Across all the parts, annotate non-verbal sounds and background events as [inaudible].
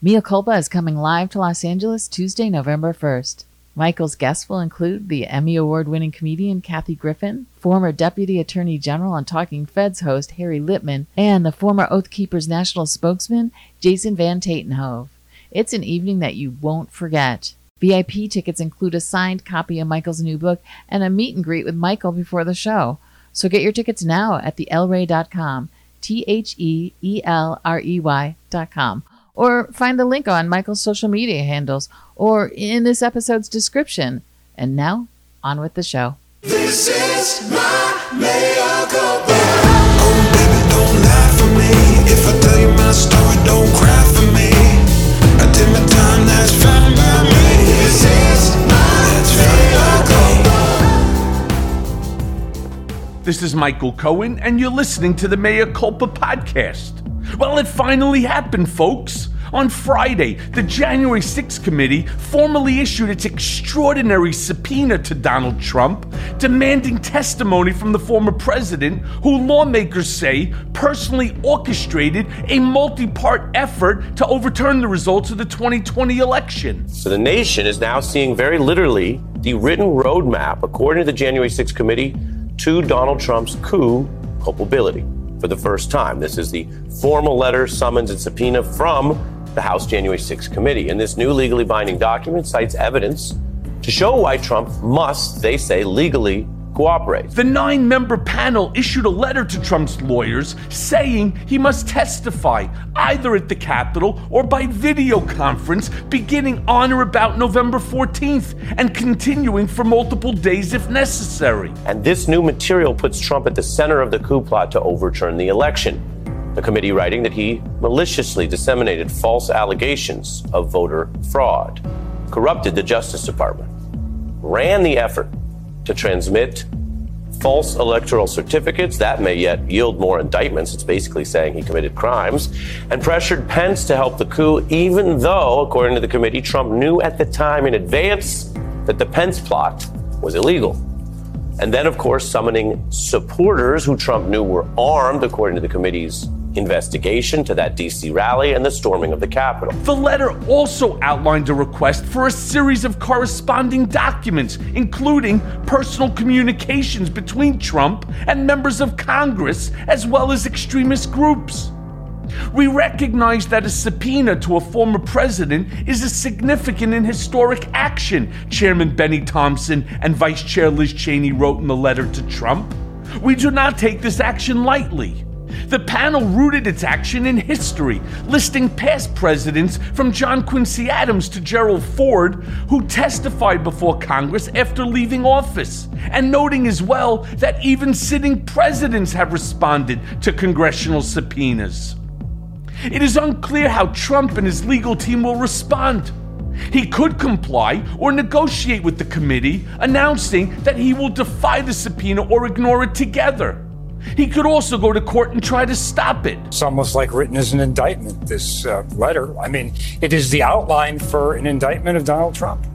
Mea Culpa is coming live to Los Angeles Tuesday, November 1st. Michael's guests will include the Emmy Award winning comedian Kathy Griffin, former Deputy Attorney General and Talking Feds host Harry Litman, and the former Oath Keepers national spokesman Jason Van Tatenhove. It's an evening that you won't forget. VIP tickets include a signed copy of Michael's new book and a meet and greet with Michael before the show. So get your tickets now at theelrey.com, T H E E L R E Y.com or find the link on Michael's social media handles or in this episode's description. And now, on with the show. This is my mea culpa. Oh, baby, don't lie for me. If I tell you my story, don't cry for me. I did my time, that's fine by me. This is my mea culpa. This is Michael Cohen, and you're listening to the Mea Culpa podcast. Well, it finally happened, folks. On Friday, the January 6th committee formally issued its extraordinary subpoena to Donald Trump, demanding testimony from the former president, who lawmakers say personally orchestrated a multi part effort to overturn the results of the 2020 election. So the nation is now seeing very literally the written roadmap, according to the January 6th committee, to Donald Trump's coup culpability for the first time. This is the formal letter, summons, and subpoena from the House January 6 committee. And this new legally binding document cites evidence to show why Trump must, they say, legally cooperate. The nine member panel issued a letter to Trump's lawyers saying he must testify either at the Capitol or by video conference beginning on or about November 14th and continuing for multiple days if necessary. And this new material puts Trump at the center of the coup plot to overturn the election. The committee writing that he maliciously disseminated false allegations of voter fraud, corrupted the Justice Department, ran the effort to transmit false electoral certificates that may yet yield more indictments. It's basically saying he committed crimes and pressured Pence to help the coup, even though, according to the committee, Trump knew at the time in advance that the Pence plot was illegal. And then, of course, summoning supporters who Trump knew were armed, according to the committee's investigation to that DC rally and the storming of the Capitol. The letter also outlined a request for a series of corresponding documents, including personal communications between Trump and members of Congress, as well as extremist groups. We recognize that a subpoena to a former president is a significant and historic action, Chairman Benny Thompson and Vice Chair Liz Cheney wrote in the letter to Trump. We do not take this action lightly. The panel rooted its action in history, listing past presidents from John Quincy Adams to Gerald Ford, who testified before Congress after leaving office, and noting as well that even sitting presidents have responded to congressional subpoenas. It is unclear how Trump and his legal team will respond. He could comply or negotiate with the committee, announcing that he will defy the subpoena or ignore it together. He could also go to court and try to stop it. It's almost like written as an indictment, this uh, letter. I mean, it is the outline for an indictment of Donald Trump.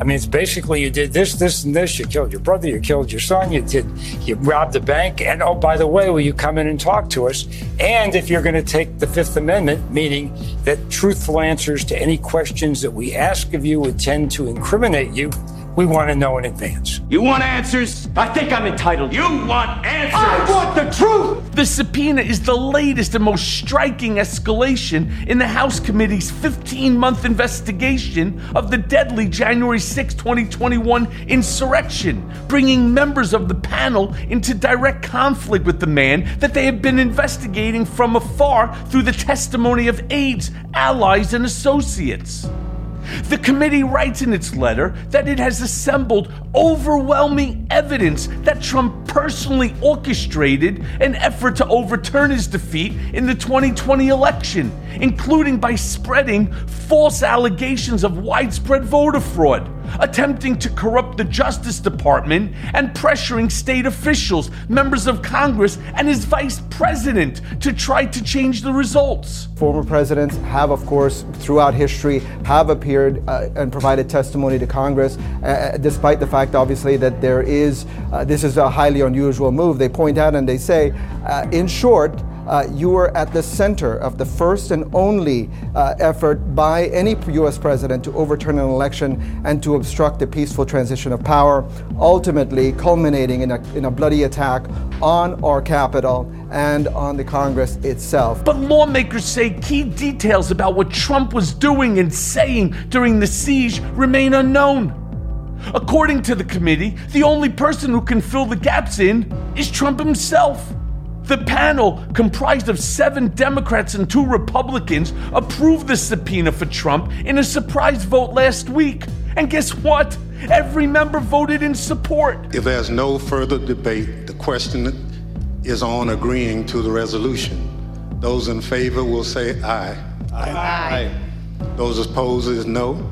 I mean, it's basically you did this, this, and this. You killed your brother. You killed your son. You did. You robbed a bank. And oh, by the way, will you come in and talk to us? And if you're going to take the Fifth Amendment, meaning that truthful answers to any questions that we ask of you would tend to incriminate you, we want to know in advance. You want answers? I think I'm entitled. You want answers? I want the truth! The subpoena is the latest and most striking escalation in the House Committee's 15 month investigation of the deadly January 6, 2021 insurrection, bringing members of the panel into direct conflict with the man that they have been investigating from afar through the testimony of aides, allies, and associates. The committee writes in its letter that it has assembled overwhelming evidence that Trump personally orchestrated an effort to overturn his defeat in the 2020 election, including by spreading false allegations of widespread voter fraud attempting to corrupt the Justice Department and pressuring state officials, members of Congress, and his vice president to try to change the results. Former presidents have, of course, throughout history, have appeared uh, and provided testimony to Congress, uh, despite the fact, obviously, that there is, uh, this is a highly unusual move. They point out and they say, uh, in short, uh, you were at the center of the first and only uh, effort by any U.S. president to overturn an election and to obstruct the peaceful transition of power, ultimately culminating in a, in a bloody attack on our Capitol and on the Congress itself. But lawmakers say key details about what Trump was doing and saying during the siege remain unknown. According to the committee, the only person who can fill the gaps in is Trump himself. The panel, comprised of seven Democrats and two Republicans, approved the subpoena for Trump in a surprise vote last week. And guess what? Every member voted in support. If there's no further debate, the question is on agreeing to the resolution. Those in favor will say aye. Aye. aye. Those opposed is no.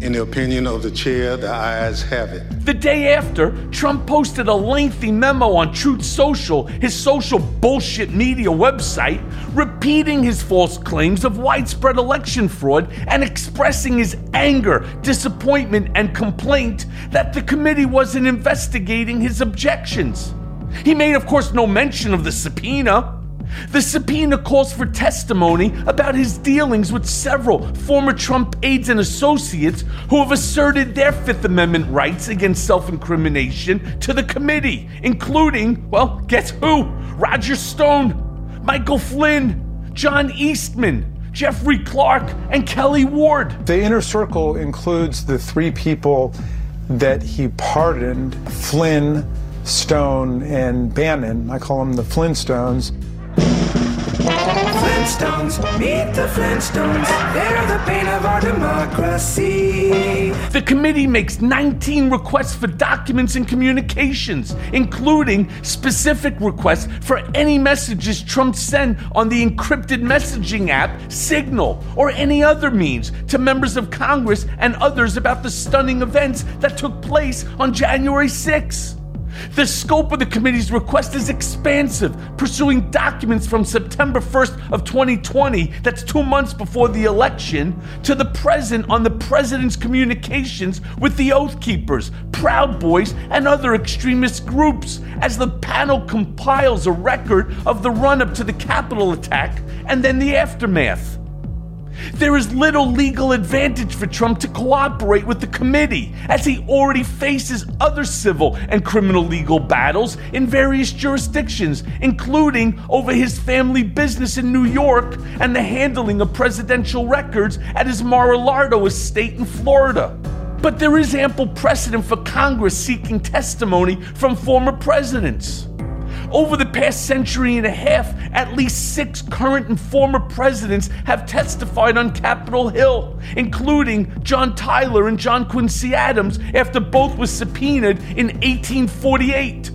In the opinion of the chair, the ayes have it. The day after, Trump posted a lengthy memo on Truth Social, his social bullshit media website, repeating his false claims of widespread election fraud and expressing his anger, disappointment, and complaint that the committee wasn't investigating his objections. He made, of course, no mention of the subpoena. The subpoena calls for testimony about his dealings with several former Trump aides and associates who have asserted their Fifth Amendment rights against self incrimination to the committee, including, well, guess who? Roger Stone, Michael Flynn, John Eastman, Jeffrey Clark, and Kelli Ward. The inner circle includes the three people that he pardoned Flynn, Stone, and Bannon. I call them the Flintstones. Flintstones, meet the Flintstones. They're the pain of our democracy. The committee makes 19 requests for documents and communications, including specific requests for any messages Trump sent on the encrypted messaging app Signal or any other means to members of Congress and others about the stunning events that took place on January 6. The scope of the committee's request is expansive, pursuing documents from September 1st of 2020, that's 2 months before the election, to the present on the president's communications with the Oath Keepers, Proud Boys, and other extremist groups as the panel compiles a record of the run-up to the Capitol attack and then the aftermath. There is little legal advantage for Trump to cooperate with the committee, as he already faces other civil and criminal legal battles in various jurisdictions, including over his family business in New York and the handling of presidential records at his Mar a Largo estate in Florida. But there is ample precedent for Congress seeking testimony from former presidents. Over the past century and a half, at least six current and former presidents have testified on Capitol Hill, including John Tyler and John Quincy Adams after both were subpoenaed in 1848.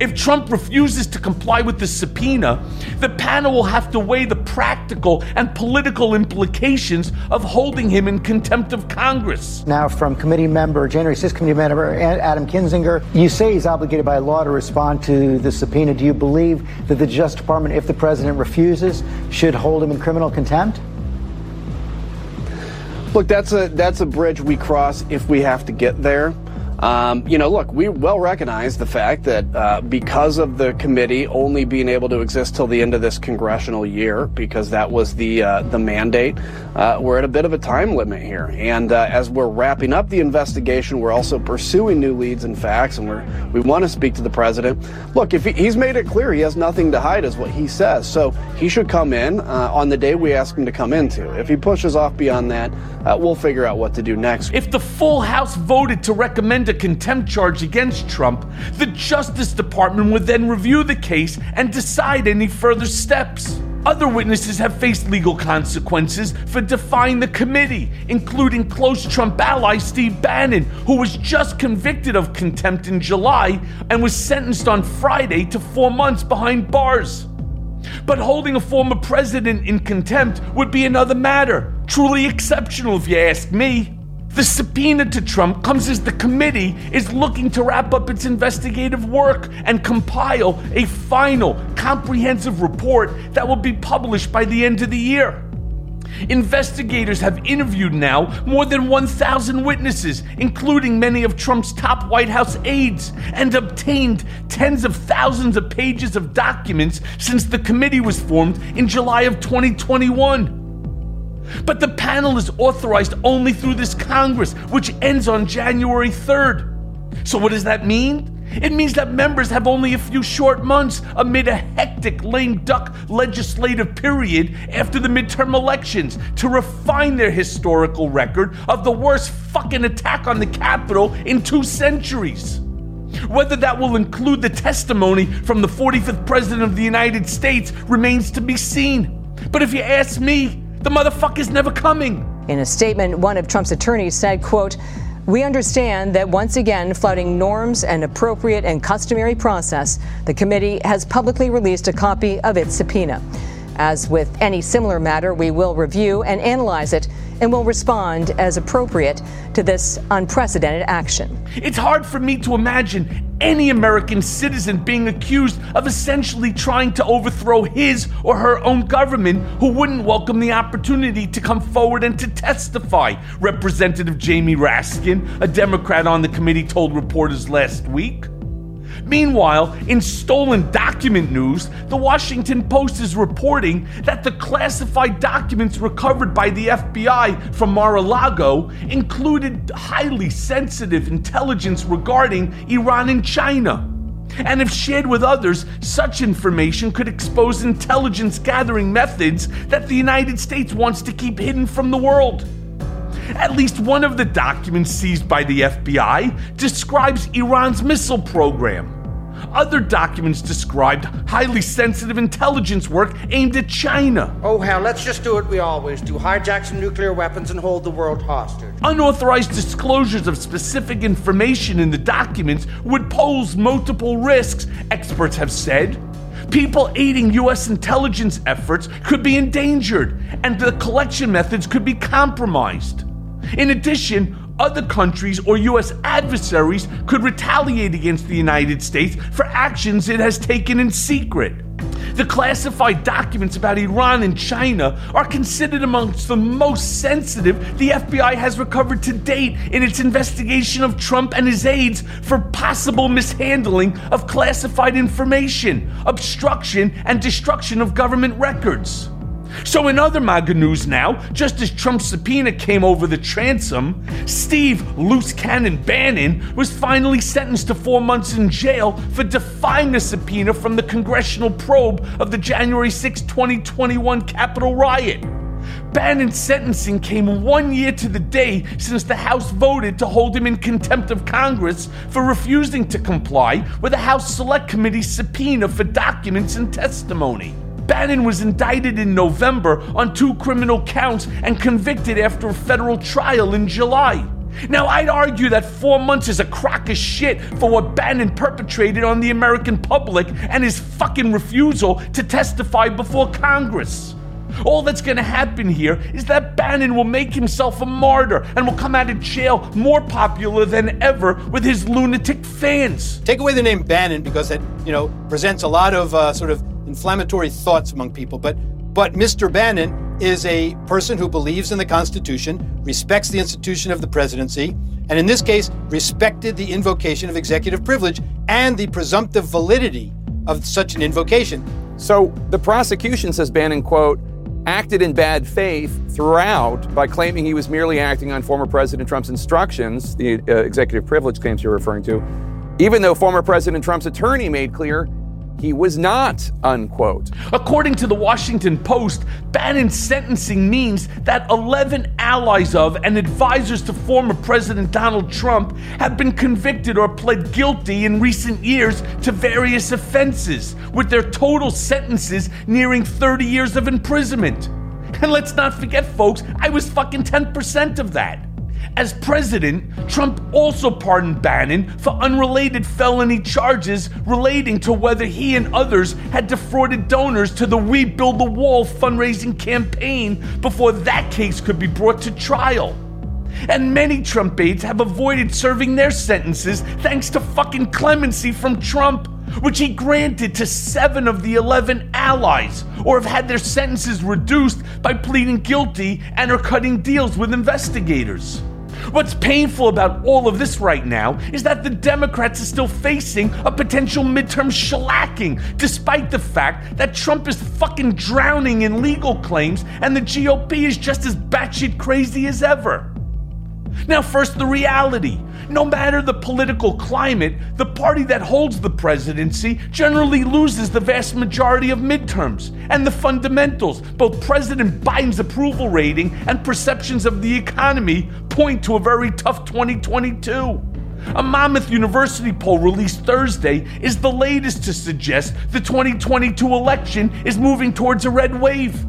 If Trump refuses to comply with the subpoena, the panel will have to weigh the practical and political implications of holding him in contempt of Congress. Now, from committee member, January 6th committee member Adam Kinzinger, you say he's obligated by law to respond to the subpoena. Do you believe that the Justice Department, if the president refuses, should hold him in criminal contempt? Look, that's a that's a bridge we cross if we have to get there. Um, you know, look, we well recognize the fact that uh, because of the committee only being able to exist till the end of this congressional year, because that was the uh, the mandate, uh, we're at a bit of a time limit here. And uh, as we're wrapping up the investigation, we're also pursuing new leads and facts, and we're we want to speak to the president. Look, if he, he's made it clear he has nothing to hide, is what he says. So he should come in uh, on the day we ask him to come into. If he pushes off beyond that, uh, we'll figure out what to do next. If the full House voted to recommend a contempt charge against Trump, the Justice Department would then review the case and decide any further steps. Other witnesses have faced legal consequences for defying the committee, including close Trump ally Steve Bannon, who was just convicted of contempt in July and was sentenced on Friday to four months behind bars. But holding a former president in contempt would be another matter. Truly exceptional, if you ask me. The subpoena to Trump comes as the committee is looking to wrap up its investigative work and compile a final, comprehensive report that will be published by the end of the year. Investigators have interviewed now more than 1,000 witnesses, including many of Trump's top White House aides, and obtained tens of thousands of pages of documents since the committee was formed in July of 2021. But the panel is authorized only through this Congress, which ends on January 3rd. So, what does that mean? It means that members have only a few short months amid a hectic lame duck legislative period after the midterm elections to refine their historical record of the worst fucking attack on the Capitol in two centuries. Whether that will include the testimony from the 45th President of the United States remains to be seen. But if you ask me, the motherfucker's never coming. In a statement, one of Trump's attorneys said, quote, we understand that once again, flouting norms and appropriate and customary process, the committee has publicly released a copy of its subpoena. As with any similar matter, we will review and analyze it and will respond as appropriate to this unprecedented action. It's hard for me to imagine any American citizen being accused of essentially trying to overthrow his or her own government who wouldn't welcome the opportunity to come forward and to testify. Representative Jamie Raskin, a Democrat on the committee, told reporters last week. Meanwhile, in stolen document news, the Washington Post is reporting that the classified documents recovered by the FBI from Mar a Lago included highly sensitive intelligence regarding Iran and China. And if shared with others, such information could expose intelligence gathering methods that the United States wants to keep hidden from the world. At least one of the documents seized by the FBI describes Iran's missile program. Other documents described highly sensitive intelligence work aimed at China. Oh, hell, let's just do what we always do hijack some nuclear weapons and hold the world hostage. Unauthorized disclosures of specific information in the documents would pose multiple risks, experts have said. People aiding U.S. intelligence efforts could be endangered, and the collection methods could be compromised. In addition, other countries or U.S. adversaries could retaliate against the United States for actions it has taken in secret. The classified documents about Iran and China are considered amongst the most sensitive the FBI has recovered to date in its investigation of Trump and his aides for possible mishandling of classified information, obstruction, and destruction of government records. So, in other MAGA news now, just as Trump's subpoena came over the transom, Steve Loose Cannon Bannon was finally sentenced to four months in jail for defying a subpoena from the congressional probe of the January 6, 2021 Capitol riot. Bannon's sentencing came one year to the day since the House voted to hold him in contempt of Congress for refusing to comply with the House Select Committee's subpoena for documents and testimony. Bannon was indicted in November on two criminal counts and convicted after a federal trial in July. Now, I'd argue that four months is a crock of shit for what Bannon perpetrated on the American public and his fucking refusal to testify before Congress. All that's gonna happen here is that Bannon will make himself a martyr and will come out of jail more popular than ever with his lunatic fans. Take away the name Bannon because it, you know, presents a lot of uh, sort of inflammatory thoughts among people. But but Mr. Bannon is a person who believes in the Constitution, respects the institution of the presidency, and in this case, respected the invocation of executive privilege and the presumptive validity of such an invocation. So the prosecution says Bannon, quote, acted in bad faith throughout by claiming he was merely acting on former President Trump's instructions, the uh, executive privilege claims you're referring to, even though former President Trump's attorney made clear he was not, unquote. According to the Washington Post, Bannon's sentencing means that 11 allies of and advisors to former President Donald Trump have been convicted or pled guilty in recent years to various offenses, with their total sentences nearing 30 years of imprisonment. And let's not forget, folks, I was fucking 10% of that. As president, Trump also pardoned Bannon for unrelated felony charges relating to whether he and others had defrauded donors to the We Build the Wall fundraising campaign before that case could be brought to trial. And many Trump aides have avoided serving their sentences thanks to fucking clemency from Trump, which he granted to seven of the 11 allies, or have had their sentences reduced by pleading guilty and are cutting deals with investigators. What's painful about all of this right now is that the Democrats are still facing a potential midterm shellacking, despite the fact that Trump is fucking drowning in legal claims and the GOP is just as batshit crazy as ever. Now, first, the reality. No matter the political climate, the party that holds the presidency generally loses the vast majority of midterms. And the fundamentals, both President Biden's approval rating and perceptions of the economy, point to a very tough 2022. A Monmouth University poll released Thursday is the latest to suggest the 2022 election is moving towards a red wave.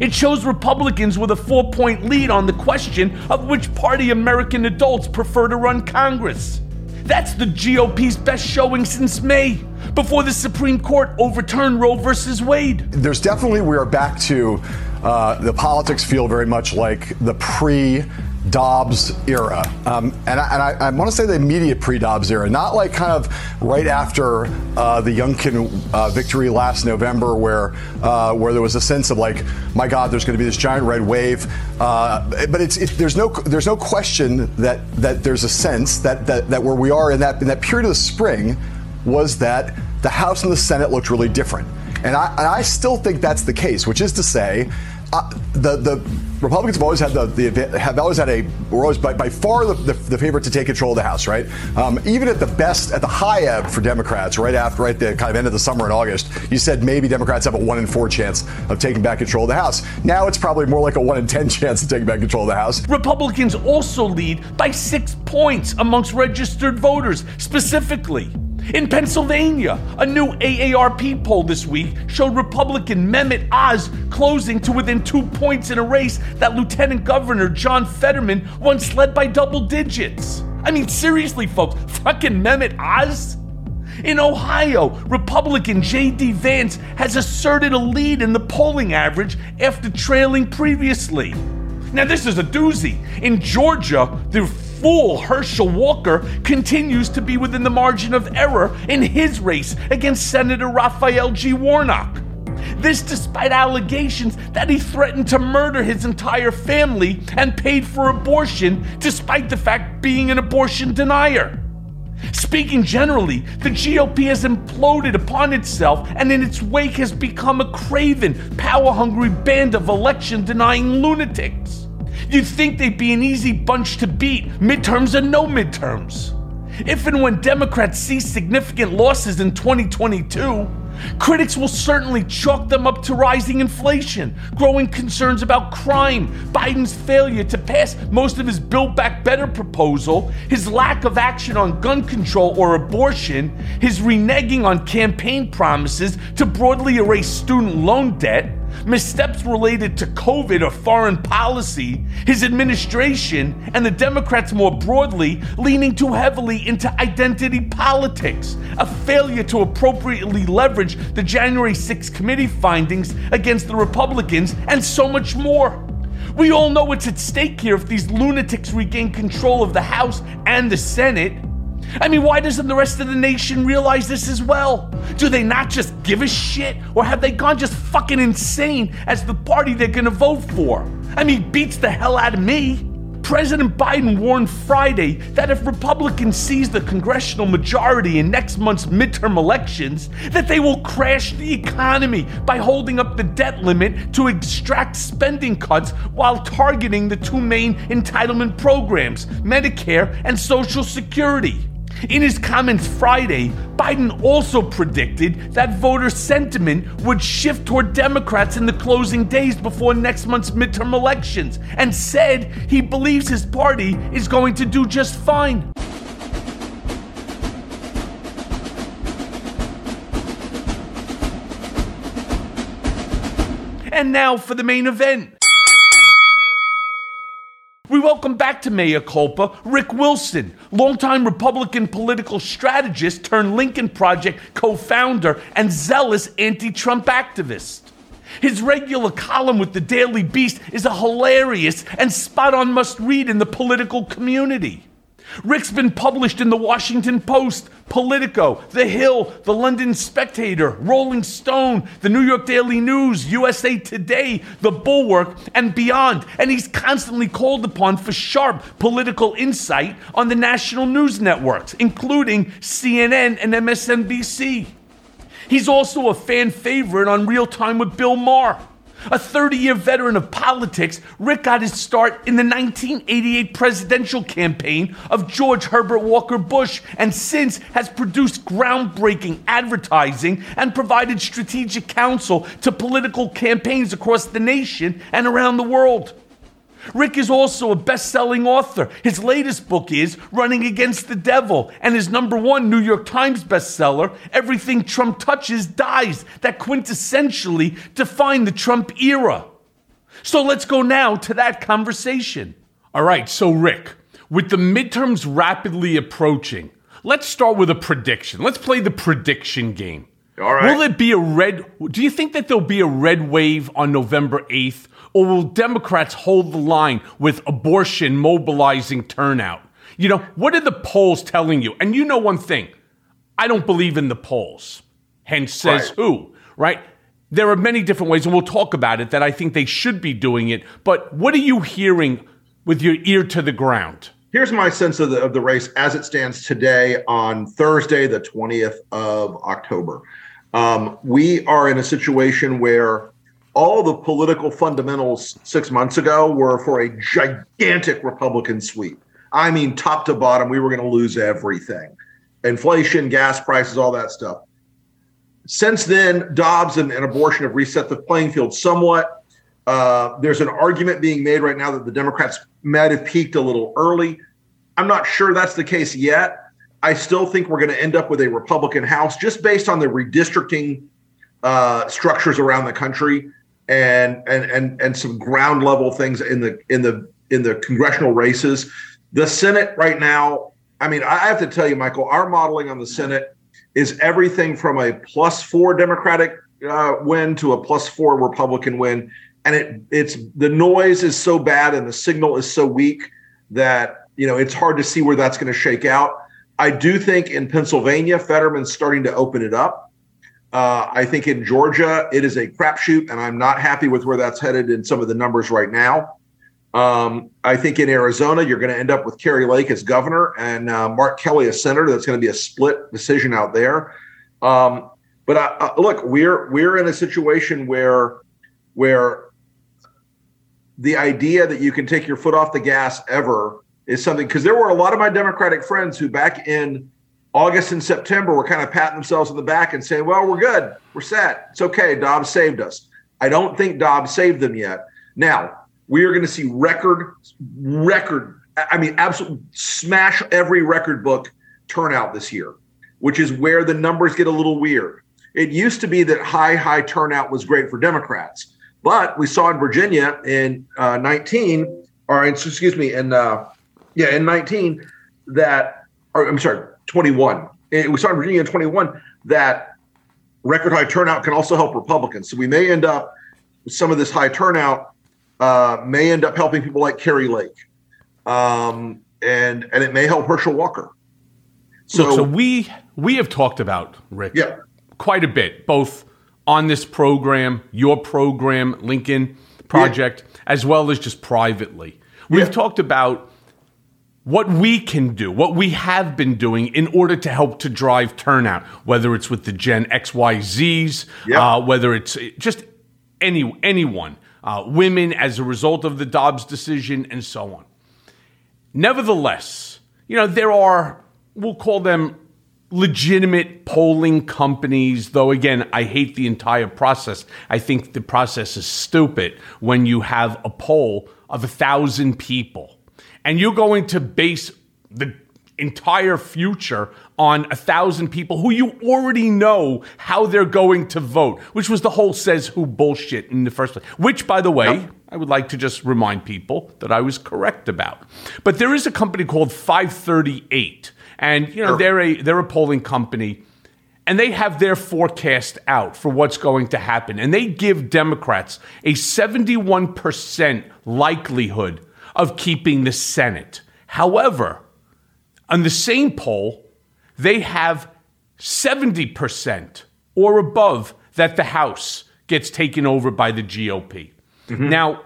It shows Republicans with a four point lead on the question of which party American adults prefer to run Congress. That's the GOP's best showing since May, before the Supreme Court overturned Roe versus Wade. There's definitely, we are back to uh, the politics feel very much like the pre Dobbs era. Um, and I, I, I want to say the immediate pre Dobbs era, not like kind of right after uh, the Youngkin uh, victory last November, where, uh, where there was a sense of like, my God, there's going to be this giant red wave. Uh, but it's, it, there's, no, there's no question that, that there's a sense that, that, that where we are in that, in that period of the spring was that the House and the Senate looked really different. And I, and I still think that's the case, which is to say, uh, the the Republicans have always had the, the have always had a we're always by, by far the, the, the, favorite to take control of the House, right? Um, even at the best, at the high ebb for Democrats, right after right the kind of end of the summer in August, you said maybe Democrats have a one in four chance of taking back control of the House. Now it's probably more like a one in ten [laughs] chance of taking back control of the House. Republicans also lead by six points amongst registered voters, specifically. In Pennsylvania, a new AARP poll this week showed Republican Mehmet Oz closing to within two points in a race that Lieutenant Governor John Fetterman once led by double digits. I mean, seriously, folks, fucking Mehmet Oz? In Ohio, Republican J.D. Vance has asserted a lead in the polling average after trailing previously. Now, this is a doozy. In Georgia, the fool Herschel Walker continues to be within the margin of error in his race against Senator Raphael G. Warnock. This despite allegations that he threatened to murder his entire family and paid for abortion, despite the fact being an abortion denier. Speaking generally, the GOP has imploded upon itself and in its wake has become a craven, power hungry band of election denying lunatics. You'd think they'd be an easy bunch to beat, midterms or no midterms. If and when Democrats see significant losses in 2022, critics will certainly chalk them up to rising inflation, growing concerns about crime, Biden's failure to pass most of his Build Back Better proposal, his lack of action on gun control or abortion, his reneging on campaign promises to broadly erase student loan debt missteps related to COVID or foreign policy, his administration, and the Democrats more broadly leaning too heavily into identity politics, a failure to appropriately leverage the January 6 committee findings against the Republicans, and so much more. We all know what's at stake here if these lunatics regain control of the House and the Senate. I mean, why doesn't the rest of the nation realize this as well? Do they not just give a shit? Or have they gone just fucking insane as the party they're gonna vote for? I mean, beats the hell out of me. President Biden warned Friday that if Republicans seize the congressional majority in next month's midterm elections, that they will crash the economy by holding up the debt limit to extract spending cuts while targeting the two main entitlement programs, Medicare and Social Security. In his comments Friday, Biden also predicted that voter sentiment would shift toward Democrats in the closing days before next month's midterm elections and said he believes his party is going to do just fine. And now for the main event. We welcome back to Mea Culpa Rick Wilson, longtime Republican political strategist turned Lincoln Project co founder and zealous anti Trump activist. His regular column with the Daily Beast is a hilarious and spot on must read in the political community. Rick's been published in the Washington Post, Politico, The Hill, The London Spectator, Rolling Stone, The New York Daily News, USA Today, The Bulwark, and beyond. And he's constantly called upon for sharp political insight on the national news networks, including CNN and MSNBC. He's also a fan favorite on Real Time with Bill Maher. A 30 year veteran of politics, Rick got his start in the 1988 presidential campaign of George Herbert Walker Bush and since has produced groundbreaking advertising and provided strategic counsel to political campaigns across the nation and around the world. Rick is also a best selling author. His latest book is Running Against the Devil, and his number one New York Times bestseller, Everything Trump Touches Dies, that quintessentially defined the Trump era. So let's go now to that conversation. All right, so Rick, with the midterms rapidly approaching, let's start with a prediction. Let's play the prediction game. All right. Will it be a red? Do you think that there'll be a red wave on November 8th? Or will Democrats hold the line with abortion mobilizing turnout? You know, what are the polls telling you? And you know one thing I don't believe in the polls. Hence, says Right. who, right? There are many different ways, and we'll talk about it, that I think they should be doing it. But what are you hearing with your ear to the ground? Here's my sense of the of the race as it stands today on Thursday, the 20th of October. Um, we are in a situation where all the political fundamentals six months ago were for a gigantic Republican sweep. I mean, top to bottom, we were going to lose everything inflation, gas prices, all that stuff. Since then, Dobbs and, and abortion have reset the playing field somewhat. Uh, there's an argument being made right now that the Democrats might have peaked a little early. I'm not sure that's the case yet. I still think we're going to end up with a Republican House just based on the redistricting uh, structures around the country and and and and some ground level things in the in the in the congressional races. The Senate right now, I mean, I have to tell you, Michael, our modeling on the Senate is everything from a plus four Democratic uh, win to a plus four Republican win, and it it's the noise is so bad and the signal is so weak that you know it's hard to see where that's going to shake out. I do think in Pennsylvania, Fetterman's starting to open it up. Uh, I think in Georgia, it is a crapshoot, and I'm not happy with where that's headed in some of the numbers right now. Um, I think in Arizona, you're going to end up with Kari Lake as governor and uh, Mark Kelly as senator. That's going to be a split decision out there. Um, but uh, uh, look, we're we're in a situation where where the idea that you can take your foot off the gas ever is something because there were a lot of my Democratic friends who back in August and September were kind of patting themselves on the back and saying, "Well, we're good, we're set, it's okay." Dobbs saved us. I don't think Dobbs saved them yet. Now we are going to see record, record. I mean, absolute smash every record book turnout this year, which is where the numbers get a little weird. It used to be that high, high turnout was great for Democrats, but we saw in Virginia in uh, 19, or excuse me, in uh, yeah, in 19 that, or I'm sorry, 21. Eh, We saw in Virginia in 21 that record high turnout can also help Republicans. So we may end up some of this high turnout uh, may end up helping people like Kari Lake, um, and and it may help Herschel Walker. So, So- so we we have talked about Rick Yeah. quite a bit, both on this program, your program, Lincoln Project, as well as just privately. We've talked about what we can do, what we have been doing in order to help to drive turnout, whether it's with the Gen XYZs, uh, whether it's just any anyone, uh, women as a result of the Dobbs decision, and so on. Nevertheless, you know, there are, we'll call them legitimate polling companies, though again, I hate the entire process. I think the process is stupid when you have a poll of a thousand people and you're going to base the entire future on a thousand people who you already know how they're going to vote, which was the whole says who bullshit in the first place. Which, by the way, I would like to just remind people that I was correct about. But there is a company called 538, and you know er. they're a they're a polling company. And they have their forecast out for what's going to happen. And they give Democrats a 71% likelihood of keeping the Senate. However, on the same poll, they have 70% or above that the House gets taken over by the GOP. Mm-hmm. Now,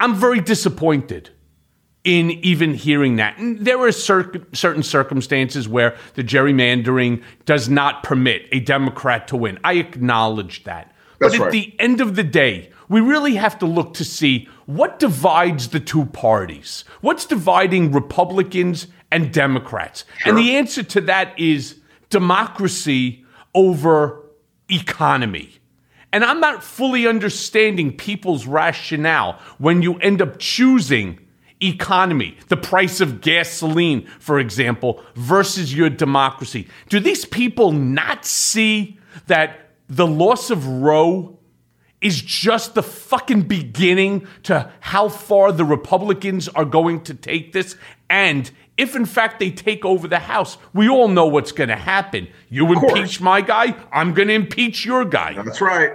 I'm very disappointed in even hearing that. And there are cer- certain circumstances where the gerrymandering does not permit a Democrat to win. I acknowledge that. That's but at right. the end of the day, we really have to look to see what divides the two parties. What's dividing Republicans and Democrats? And the answer to that is democracy over economy. And I'm not fully understanding people's rationale when you end up choosing economy, the price of gasoline, for example, versus your democracy. Do these people not see that the loss of Roe is just the fucking beginning to how far the Republicans are going to take this? And if in fact they take over the House, we all know what's going to happen. You impeach my guy, I'm going to impeach your guy. That's right.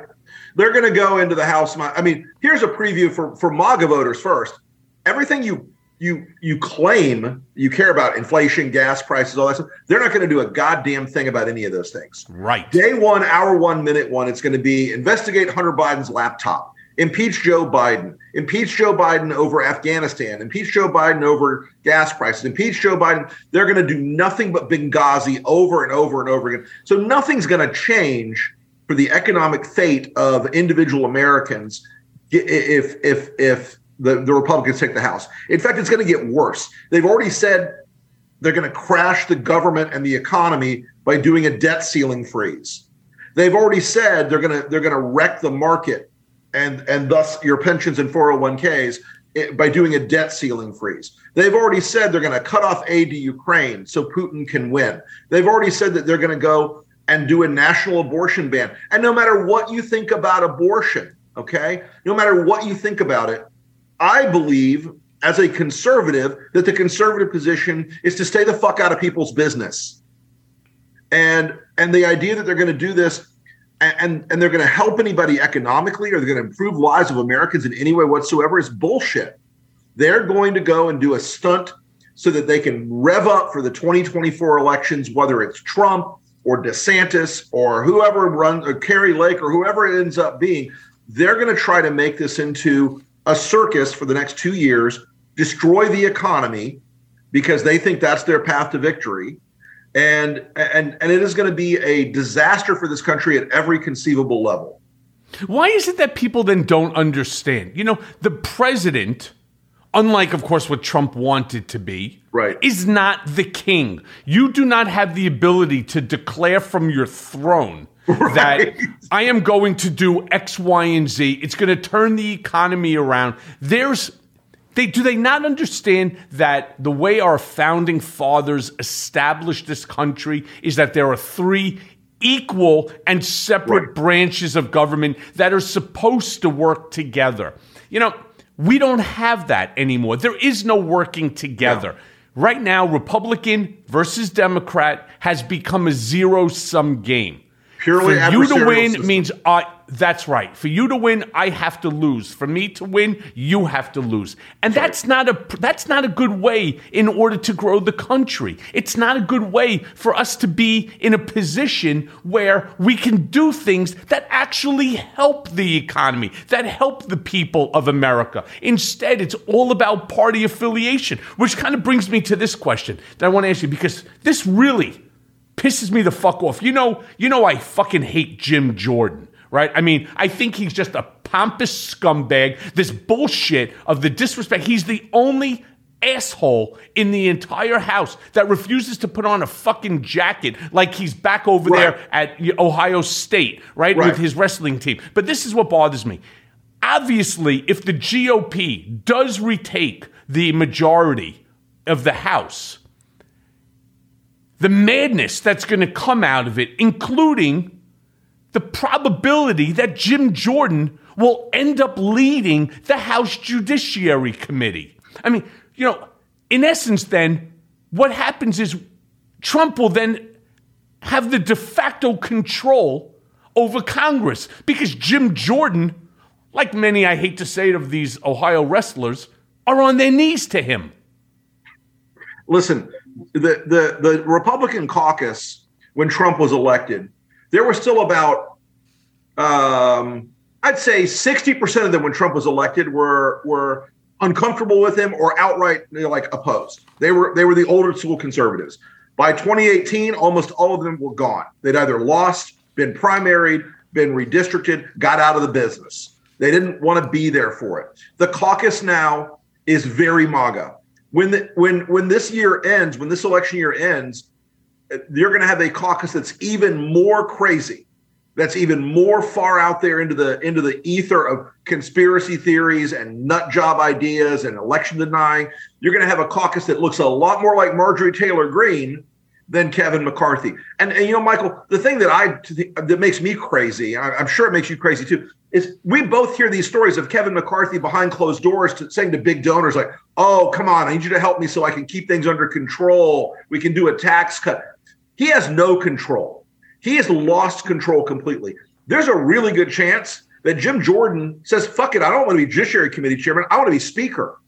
They're going to go into the House. I mean, here's a preview for for MAGA voters. First, everything you you you claim you care about inflation, gas prices, all that stuff. They're not going to do a goddamn thing about any of those things. Right. Day one, hour one, minute one. It's going to be investigate Hunter Biden's laptop, impeach Joe Biden, impeach Joe Biden over Afghanistan, impeach Joe Biden over gas prices, impeach Joe Biden. They're going to do nothing but Benghazi over and over and over again. So nothing's going to change for the economic fate of individual Americans if if if the, the Republicans take the House. In fact, it's going to get worse. They've already said they're going to crash the government and the economy by doing a debt ceiling freeze. They've already said they're going to they're going to wreck the market and and thus your pensions and 401ks eh, by doing a debt ceiling freeze. They've already said they're going to cut off aid to Ukraine so Putin can win. They've already said that they're going to go and do a national abortion ban. And no matter what you think about abortion, okay? No matter what you think about it, I believe as a conservative that the conservative position is to stay the fuck out of people's business. And and the idea that they're going to do this and and, and they're going to help anybody economically or they're going to improve lives of Americans in any way whatsoever is bullshit. They're going to go and do a stunt so that they can rev up for the 2024 elections, whether it's Trump or DeSantis or whoever runs or Kari Lake or whoever it ends up being. They're going to try to make this into a circus for the next two years, destroy the economy because they think that's their path to victory. And and and it is going to be a disaster for this country at every conceivable level. Why is it that people then don't understand? You know, the president, unlike, of course, what Trump wanted to be, right. is not the king. You do not have the ability to declare from your throne [laughs] that I am going to do X, Y, and Z. It's going to turn the economy around. There's they do they not understand that the way our founding fathers established this country is that there are three equal and separate branches of government that are supposed to work together. You know, we don't have that anymore. There is no working together. Right now, Republican versus Democrat has become a zero sum game. Purely For you to win system. means I. That's right. For you to win, I have to lose. For me to win, you have to lose. And that's not a that's not a good way in order to grow the country. It's not a good way for us to be in a position where we can do things that actually help the economy, that help the people of America. Instead, it's all about party affiliation, which kind of brings me to this question that I want to ask you because this really pisses me the fuck off. You know, you know I fucking hate Jim Jordan, right? I mean, I think he's just a pompous scumbag. This bullshit of the disrespect. He's the only asshole in the entire house that refuses to put on a fucking jacket like he's back over there at Ohio State, right? Right. With his wrestling team. But this is what bothers me. Obviously, if the GOP does retake the majority of the House, the madness that's going to come out of it, including the probability that Jim Jordan will end up leading the House Judiciary Committee. I mean, you know, in essence, then, what happens is Trump will then have the de facto control over Congress because Jim Jordan, like many, I hate to say it, of these Ohio wrestlers, are on their knees to him. Listen, the the the Republican caucus when Trump was elected, there were still about um, I'd say 60% of them when Trump was elected were were uncomfortable with him or outright you know, like opposed. They were they were the older school conservatives. By 2018, almost all of them were gone. They'd either lost, been primaried, been redistricted, got out of the business. They didn't want to be there for it. The caucus now is very MAGA. When the, when when this year ends, when this election year ends, you're going to have a caucus that's even more crazy that's even more far out there into the into the ether of conspiracy theories and nut job ideas and election denying. You're going to have a caucus that looks a lot more like marjorie taylor greene than kevin mccarthy and, and you know michael the thing that i that makes me crazy i'm sure it makes you crazy too is we both hear these stories of kevin mccarthy behind closed doors to, saying to big donors like oh come on i need you to help me so i can keep things under control we can do a tax cut he has no control he has lost control completely. There's a really good chance that Jim Jordan says, fuck it, I don't want to be Judiciary Committee chairman. I want to be Speaker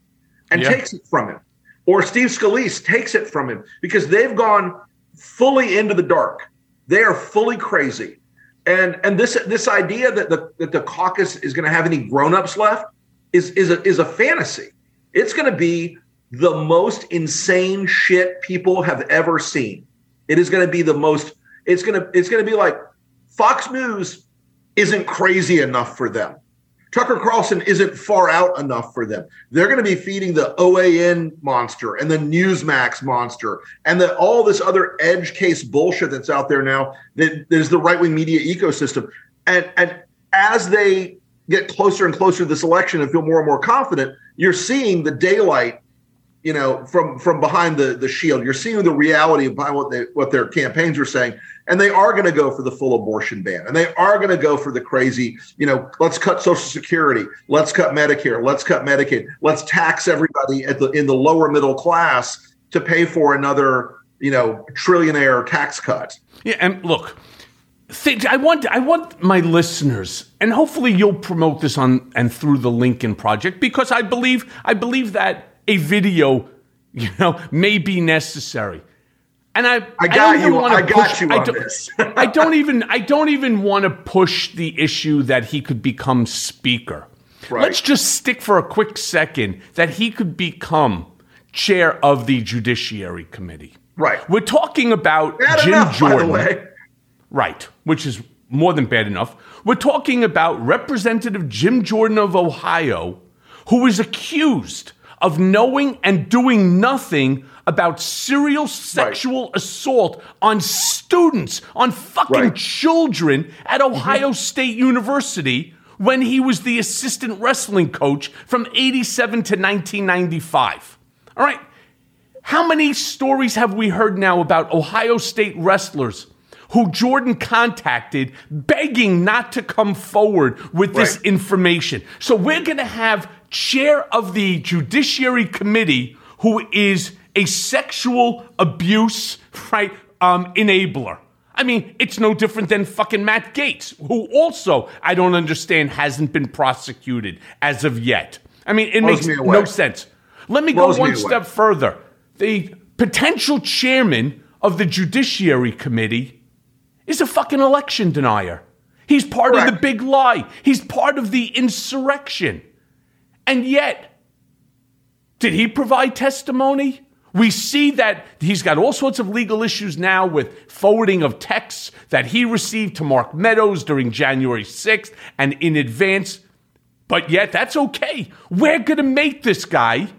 and yeah. takes it from him. Or Steve Scalise takes it from him because they've gone fully into the dark. They are fully crazy. And and this this idea that the that the caucus is going to have any grown-ups left is is a is a fantasy. It's going to be the most insane shit people have ever seen. It is going to be the most it's gonna it's gonna be like Fox News isn't crazy enough for them. Tucker Carlson isn't far out enough for them. They're going to be feeding the OAN monster and the Newsmax monster and the, all this other edge case bullshit that's out there now that is the right wing media ecosystem. And, and as they get closer and closer to this election and feel more and more confident, you're seeing the daylight you know, from from behind the the shield. You're seeing the reality of what they what their campaigns are saying, and they are going to go for the full abortion ban, and they are going to go for the crazy, you know, let's cut Social Security, let's cut Medicare, let's cut Medicaid, let's tax everybody at the in the lower middle class to pay for another, you know, trillionaire tax cut. Yeah, and look. Think, I want I want my listeners, and hopefully you'll promote this on and through the Lincoln Project because I believe I believe that a video, you know, may be necessary. And I, I got I you. I got push, you on I this. [laughs] I don't even, I don't even want to push the issue that he could become speaker. Right. Let's just stick for a quick second that he could become chair of the Judiciary Committee. Right. We're talking about bad Jim enough, Jordan. Right, which is more than bad enough. We're talking about Representative Jim Jordan of Ohio, who was accused of knowing and doing nothing about serial sexual right. assault on students, on fucking right. children at Ohio mm-hmm. State University when he was the assistant wrestling coach from 87 to 1995. All right. How many stories have we heard now about Ohio State wrestlers who Jordan contacted begging not to come forward with this right. information? So we're going to have chair of the Judiciary Committee who is a sexual abuse right um, enabler. I mean, it's no different than fucking Matt Gaetz, who also I don't understand hasn't been prosecuted as of yet. I mean, it Blows makes me no sense. Let me Blows go one me step further. The potential chairman of the Judiciary Committee is a fucking election denier. He's part Correct. of the big lie. He's part of the insurrection. And yet, did he provide testimony? We see that he's got all sorts of legal issues now with forwarding of texts that he received to Mark Meadows during January 6th and in advance. But yet, that's okay. We're going to make this guy,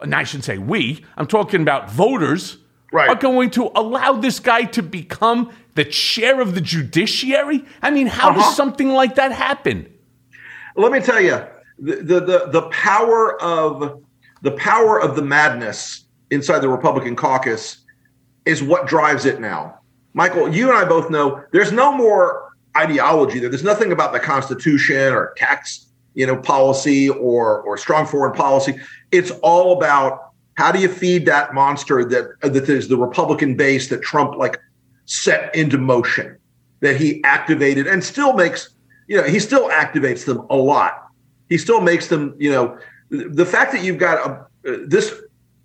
and I shouldn't say we, I'm talking about voters, right. are going to allow this guy to become the chair of the judiciary? I mean, how uh-huh. does something like that happen? Let me tell you, the, the the power of the power of the madness inside the Republican caucus is what drives it now. Michael, you and I both know there's no more ideology there. There's nothing about the Constitution or tax, you know, policy or or strong foreign policy. It's all about how do you feed that monster that that is the Republican base that Trump like set into motion, that he activated and still makes, you know, he still activates them a lot he still makes them, you know, the fact that you've got a, this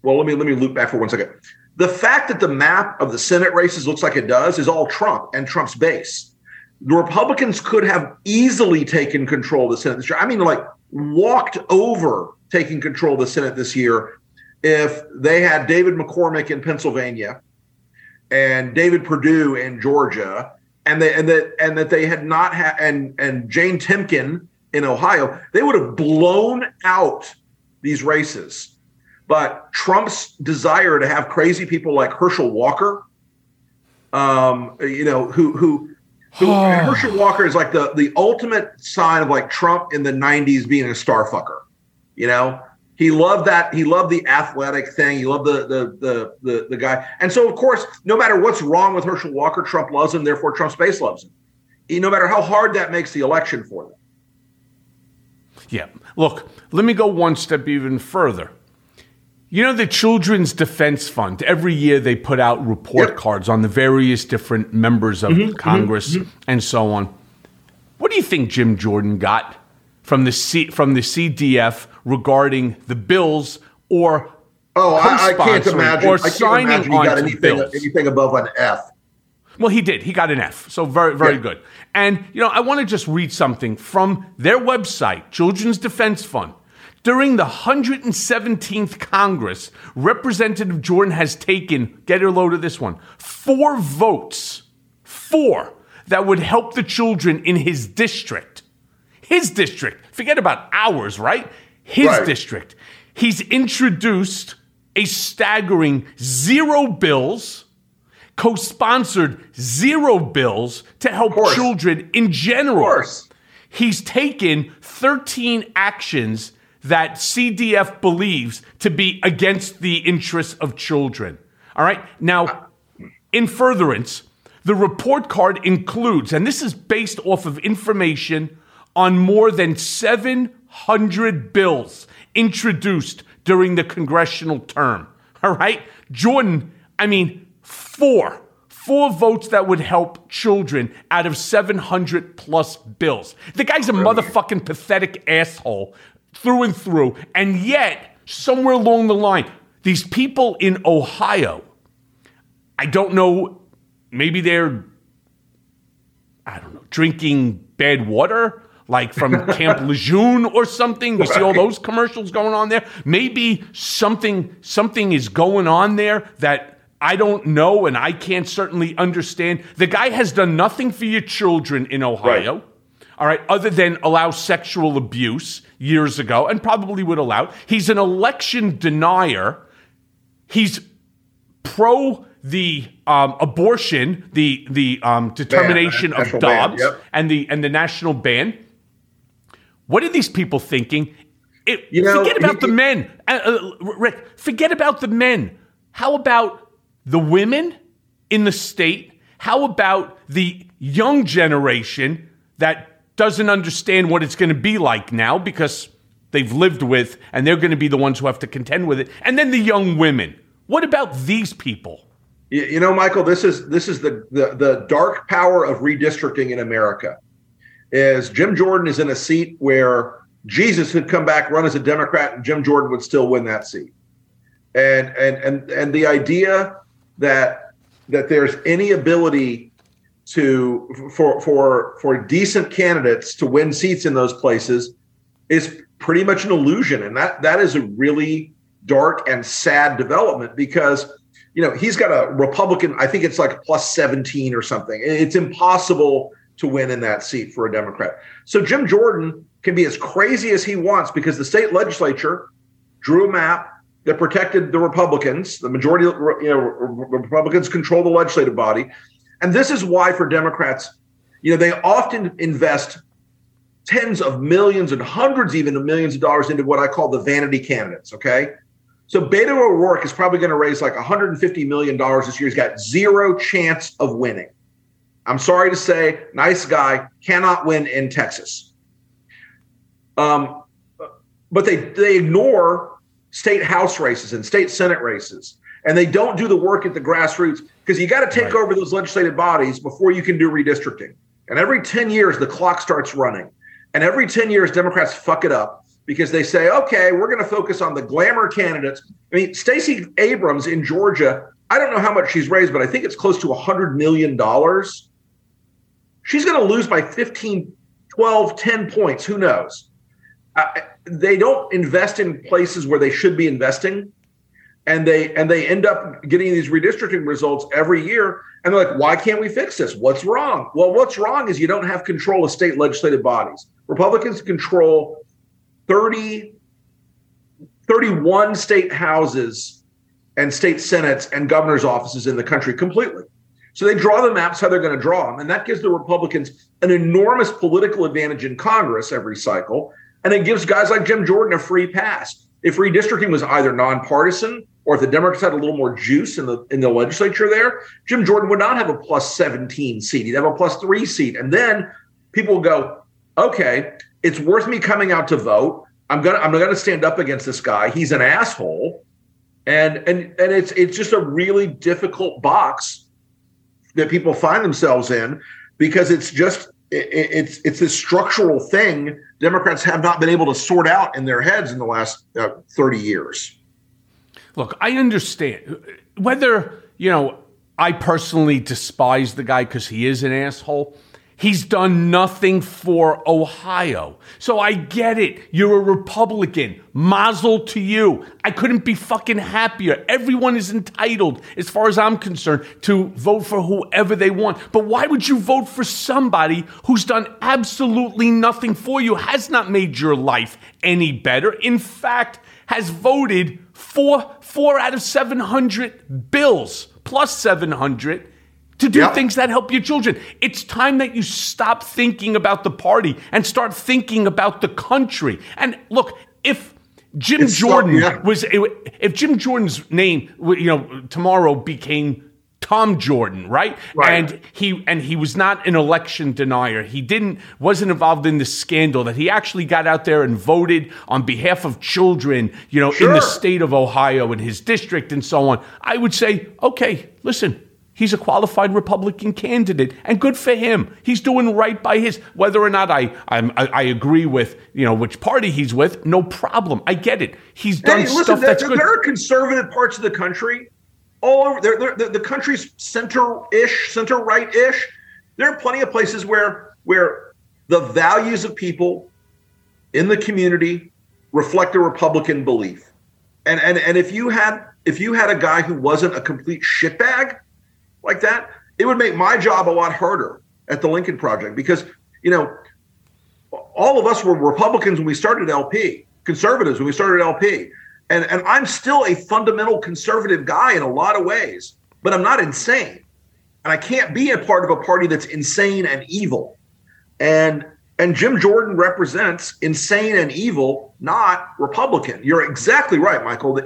well, let me let me loop back for one second. The fact that the map of the Senate races looks like it does is all Trump and Trump's base. The Republicans could have easily taken control of the Senate this year. I mean, like walked over taking control of the Senate this year if they had David McCormick in Pennsylvania and David Perdue in Georgia, and they, and that and that they had not had and and Jane Timken in Ohio, they would have blown out these races. But Trump's desire to have crazy people like Herschel Walker, um, you know, who who who [sighs] Herschel Walker is like the the ultimate sign of like Trump in the '90s being a star fucker. You know, he loved that. He loved the athletic thing. He loved the the the the, the guy. And so, of course, no matter what's wrong with Herschel Walker, Trump loves him. Therefore, Trump's base loves him. He, no matter how hard that makes the election for them. Yeah. Look, let me go one step even further. You know, the Children's Defense Fund, every year they put out report yep. cards on the various different members of mm-hmm, Congress mm-hmm, and so on. What do you think Jim Jordan got from the C- from the CDF regarding the bills or Oh, I, I can't imagine. Or I can't signing imagine he got anything, bills. anything above an F. Well, he did. He got an F. So very, very yeah. good. And, you know, I want to just read something from their website, Children's Defense Fund. During the 117th Congress, Representative Jordan has taken, get a load of this one, four votes, four, that would help the children in his district. His district. Forget about ours, right? His right. district. He's introduced a staggering zero bills co sponsored zero bills to help children in general. He's taken 13 actions that CDF believes to be against the interests of children. All right. Now, in furtherance, the report card includes, and this is based off of information on more than 700 bills introduced during the congressional term. All right. Jordan, I mean, four, four votes that would help children out of 700 plus bills. The guy's a motherfucking pathetic asshole through and through. And yet, somewhere along the line, these people in Ohio, I don't know, maybe they're, I don't know, drinking bad water like from [laughs] Camp Lejeune or something. You see all those commercials going on there. Maybe something something is going on there that I don't know, and I can't certainly understand. The guy has done nothing for your children in Ohio. Right. All right, other than allow sexual abuse years ago, and probably would allow. He's an election denier. He's pro the um, abortion, the the um, determination ban, of Dobbs, yep. and the and the national ban. What are these people thinking? It, you know, forget about he, the men, uh, uh, Rick. Forget about the men. How about the women in the state? How about the young generation that doesn't understand what it's going to be like now because they've lived with and they're going to be the ones who have to contend with it? And then the young women. What about these people? You know, Michael, this is this is the the, the dark power of redistricting in America. Is Jim Jordan is in a seat where Jesus could come back, run as a Democrat, and Jim Jordan would still win that seat. And and and and the idea that that there's any ability to for for for decent candidates to win seats in those places is pretty much an illusion. And that that is a really dark and sad development because you know he's got a republican i think it's like plus 17 or something. It's impossible to win in that seat for a democrat. So jim jordan can be as crazy as he wants because the state legislature drew a map that protected the Republicans. The majority, you know, Republicans control the legislative body, and this is why for Democrats, you know, they often invest tens of millions and hundreds even of millions of dollars into what I call the vanity candidates. Okay. So Beto O'Rourke is probably going to raise like 150 million dollars this year. He's got zero chance of winning. I'm sorry to say, nice guy cannot win in Texas. Um, but they they ignore state house races and state senate races and they don't do the work at the grassroots because you got to take right. over those legislative bodies before you can do redistricting and every 10 years the clock starts running and every 10 years democrats fuck it up because they say, okay, we're going to focus on the glamour candidates. I mean, Stacey Abrams in Georgia, I don't know how much she's raised, but I think it's close to $100 million. She's going to lose by 15, 12, 10 points. Who knows? Uh, they don't invest in places where they should be investing. And they and they end up getting these redistricting results every year. And they're like, why can't we fix this? What's wrong? Well, what's wrong is you don't have control of state legislative bodies. Republicans control 30, 31 state houses and state senates and governor's offices in the country completely. So they draw the maps how they're going to draw them. And that gives the Republicans an enormous political advantage in Congress every cycle. And it gives guys like Jim Jordan a free pass. If redistricting was either nonpartisan or if the Democrats had a little more juice in the in the legislature there, Jim Jordan would not have a plus 17 seat. He'd have a plus three seat. And then people will go, okay, it's worth me coming out to vote. I'm gonna I'm gonna stand up against this guy. He's an asshole, and and and it's it's just a really difficult box that people find themselves in because it's just it, it's it's this structural thing Democrats have not been able to sort out in their heads in the last uh, 30 years. Look, I understand whether you know I personally despise the guy because he is an asshole. He's done nothing for Ohio. So I get it. You're a Republican. Mazel to you. I couldn't be fucking happier. Everyone is entitled, as far as I'm concerned, to vote for whoever they want. But why would you vote for somebody who's done absolutely nothing for you, has not made your life any better? In fact, has voted for four out of 700 bills, plus 700 to do yep. things that help your children. It's time that you stop thinking about the party and start thinking about the country. And look, if Jim it's Jordan so, yeah. was if Jim Jordan's name you know tomorrow became Tom Jordan, right? right? And he and he was not an election denier. He didn't wasn't involved in the scandal. That he actually got out there and voted on behalf of children, you know, sure. in the state of Ohio in his district and so on. I would say, okay, listen, He's a qualified Republican candidate, and good for him. He's doing right by his. Whether or not I I, I agree with you know which party he's with, no problem. I get it. He's done hey, listen, stuff there, that's good. There are conservative parts of the country, all over. They're, they're, the country's center-ish, center-right-ish. There are plenty of places where where the values of people in the community reflect a Republican belief. And and and if you had if you had a guy who wasn't a complete shitbag like that, it would make my job a lot harder at the Lincoln Project because, you know, all of us were Republicans when we started LP, conservatives when we started LP. And, and I'm still a fundamental conservative guy in a lot of ways, but I'm not insane. And I can't be a part of a party that's insane and evil. And and Jim Jordan represents insane and evil, not Republican. You're exactly right, Michael.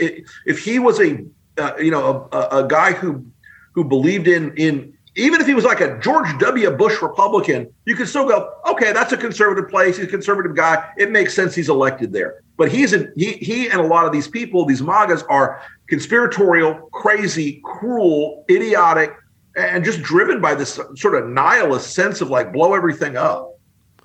If he was a uh, you know a, a guy who who believed in in even if he was like a George W. Bush Republican, you could still go, okay, that's a conservative place. He's a conservative guy. It makes sense he's elected there. But he's in, he he and a lot of these people, these MAGAs, are conspiratorial, crazy, cruel, idiotic, and just driven by this sort of nihilist sense of like blow everything up.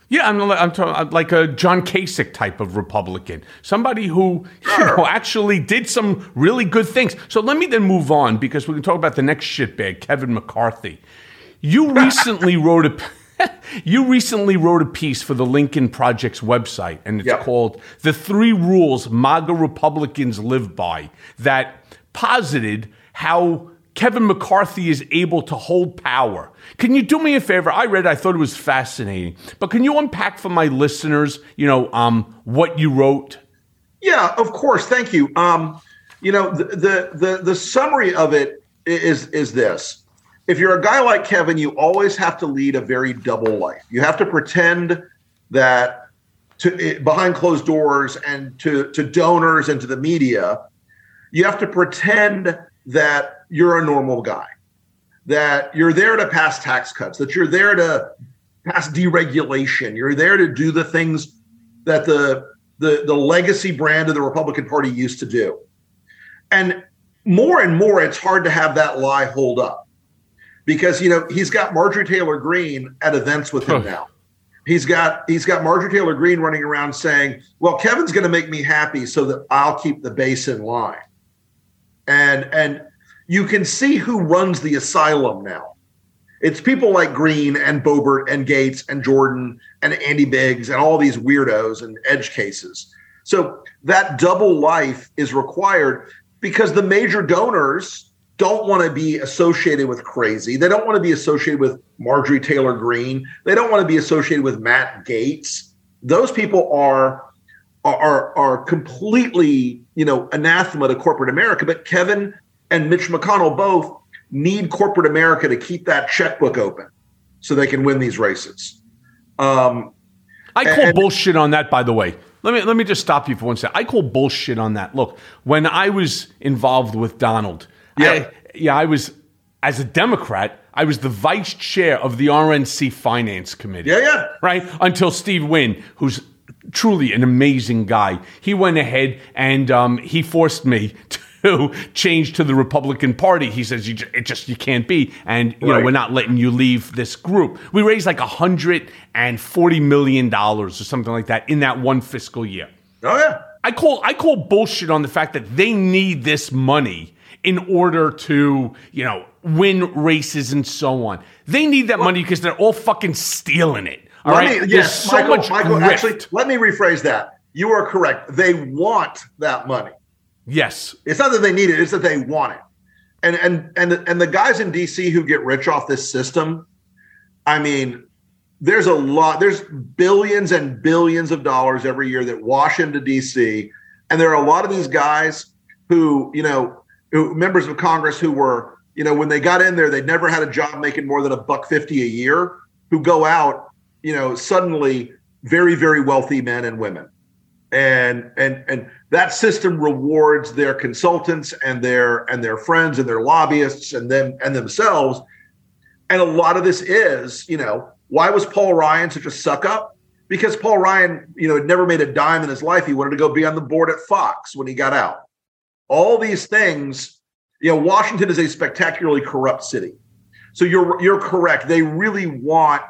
Yeah, I'm, I'm talking like a John Kasich type of Republican, somebody who sure. you know actually did some really good things. So let me then move on because we can talk about the next shitbag, Kevin McCarthy. You [laughs] recently wrote a. [laughs] you recently wrote a piece for the Lincoln Project's website, and it's yep. called The Three Rules MAGA Republicans Live By, that posited how Kevin McCarthy is able to hold power. Can you do me a favor? I read, I thought it was fascinating, but can you unpack for my listeners, you know, um, what you wrote? Yeah, of course. Thank you. Um, you know, the, the the the summary of it is is this: if you're a guy like Kevin, you always have to lead a very double life. You have to pretend that to behind closed doors and to to donors and to the media, you have to pretend that you're a normal guy, that you're there to pass tax cuts, that you're there to pass deregulation, you're there to do the things that the the, the legacy brand of the Republican Party used to do. And more and more, it's hard to have that lie hold up because, you know, he's got Marjorie Taylor Greene at events with him now. he's got he's got Marjorie Taylor Greene running around saying, "Well, Kevin's going to make me happy so that I'll keep the base in line." And and you can see who runs the asylum now. It's people like Greene and Boebert and Gaetz and Jordan and Andy Biggs and all these weirdos and edge cases. So that double life is required because the major donors don't want to be associated with crazy. They don't want to be associated with Marjorie Taylor Greene. They don't want to be associated with Matt Gaetz. Those people are are are completely, you know, anathema to corporate America. But Kevin and Mitch McConnell both need corporate America to keep that checkbook open so they can win these races. Um, I call and, bullshit on that, by the way. Let me let me just stop you for one second. I call bullshit on that. Look, when I was involved with Donald, yeah, I, yeah, I was as a Democrat. I was the vice chair of the RNC Finance Committee. Yeah, yeah. Right until Steve Wynn, who's truly an amazing guy, he went ahead and um, he forced me [laughs] to to change to the Republican Party. He says you, it just you can't be, and you right. know we're not letting you leave this group. We raised like a hundred and forty million dollars or something like that in that one fiscal year. Oh yeah, I call I call bullshit on the fact that they need this money in order to you know win races and so on. They need that well, money because they're all fucking stealing it. All right, me, yes, so Michael, Michael actually, let me rephrase that. You are correct. They want that money. Yes. It's not that they need it, it's that they want it. And and and and the guys in DC who get rich off this system, I mean, there's a lot, there's billions and billions of dollars every year that wash into DC. And there are a lot of these guys who, you know, who, members of Congress who were, you know, when they got in there, they'd never had a job making more than a buck fifty a year, who go out, you know, suddenly very, very wealthy men and women and and and that system rewards their consultants and their and their friends and their lobbyists and them and themselves. And a lot of this is you know why was paul ryan such a suck up? Because paul ryan you know had never made a dime in his life. He wanted to go be on the board at fox when he got out. All these things you know washington is a spectacularly corrupt city. So you're you're correct. They really want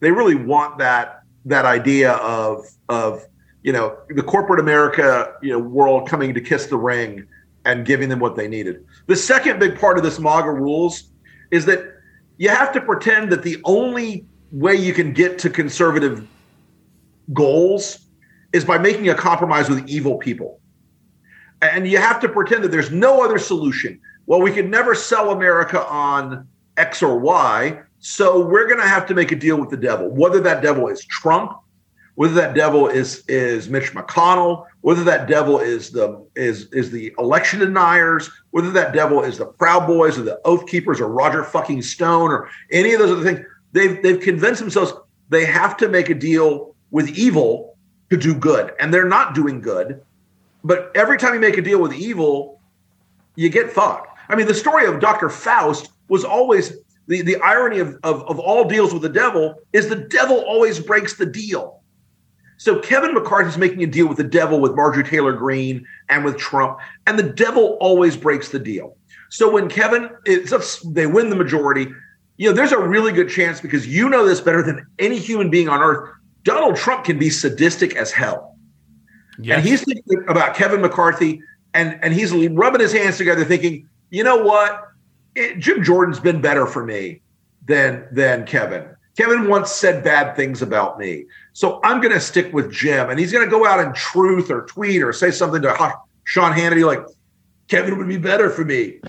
they really want that that idea of of you know the corporate America you know world coming to kiss the ring and giving them what they needed. The second big part of this MAGA rules is that you have to pretend that the only way you can get to conservative goals is by making a compromise with evil people. And you have to pretend that there's no other solution. Well, we could never sell America on X or Y, so we're going to have to make a deal with the devil, whether that devil is Trump, whether that devil is is Mitch McConnell, whether that devil is the is is the election deniers, whether that devil is the Proud Boys or the Oath Keepers or Roger fucking Stone or any of those other things, they've they've convinced themselves they have to make a deal with evil to do good, and they're not doing good. But every time you make a deal with evil, you get fucked. I mean, the story of Dr. Faust was always the, the irony of, of, of all deals with the devil is the devil always breaks the deal so Kevin McCarthy's making a deal with the devil with Marjorie Taylor Greene and with Trump, and the devil always breaks the deal. So when Kevin it's they win the majority, you know, there's a really good chance because you know this better than any human being on earth. Donald Trump can be sadistic as hell. Yes. And he's thinking about Kevin McCarthy and and he's rubbing his hands together thinking, "You know what? It, Jim Jordan's been better for me than than Kevin. Kevin once said bad things about me. So I'm going to stick with Jim. And he's going to go out in truth or tweet or say something to Sean Hannity like, Kevin would be better for me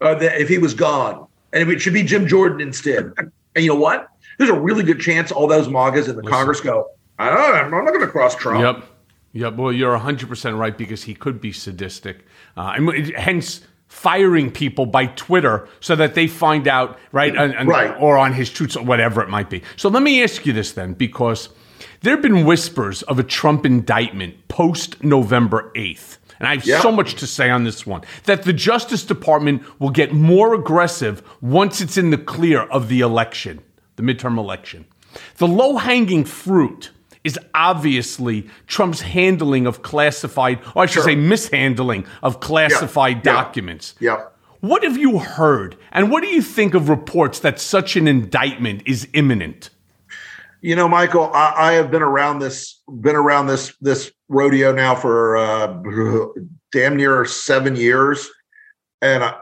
uh, if he was gone. And it should be Jim Jordan instead. [laughs] And you know what? There's a really good chance all those MAGAs in the Listen. Congress go, I don't know, I'm not going to cross Trump. Yep. Yep. Well, you're 100% right because he could be sadistic. Uh, and hence, firing people by Twitter so that they find out, right? And, and, right. Or on his tweets or whatever it might be. So let me ask you this then, because there have been whispers of a Trump indictment post November 8th. And I have yeah. so much to say on this one that the Justice Department will get more aggressive once it's in the clear of the election, the midterm election. The low hanging fruit is obviously Trump's handling of classified, or I should sure. say mishandling of classified yeah. documents. Yeah. What have you heard? And what do you think of reports that such an indictment is imminent? You know, Michael, I, I, have been around this been around this this rodeo now for uh, damn near seven years, and I,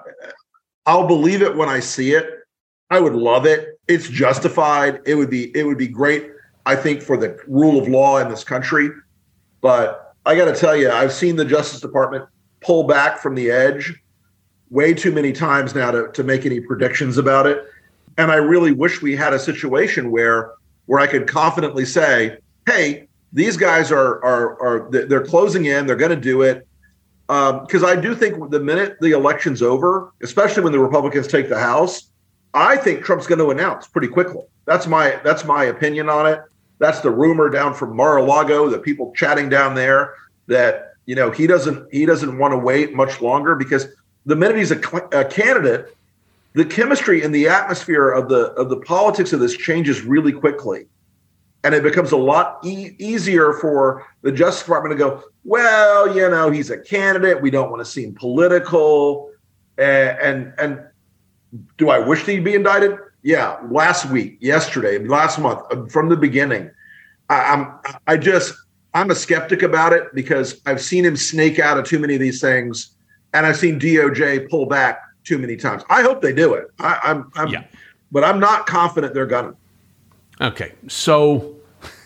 I'll believe it when I see it. I would love it. It's justified. It would be it would be great. I think for the rule of law in this country, but I got to tell you, I've seen the Justice Department pull back from the edge way too many times now to, to make any predictions about it. And I really wish we had a situation where where I could confidently say, "Hey, these guys are are are they're closing in. They're going to do it." Because um, I do think the minute the election's over, especially when the Republicans take the House, I think Trump's going to announce pretty quickly. That's my that's my opinion on it. That's the rumor down from Mar-a-Lago, the people chatting down there that you know he doesn't he doesn't want to wait much longer because the minute he's a, a candidate, the chemistry and the atmosphere of the of the politics of this changes really quickly. And it becomes a lot e- easier for the justice department to go well you know he's a candidate. We don't want to seem political. And and, and do i wish he'd be indicted yeah last week yesterday last month uh, from the beginning I, i'm i just i'm a skeptic about it because i've seen him snake out of too many of these things and i've seen doj pull back too many times. I hope they do it. I, am I'm, I'm yeah. but I'm not confident they're gonna. Okay, so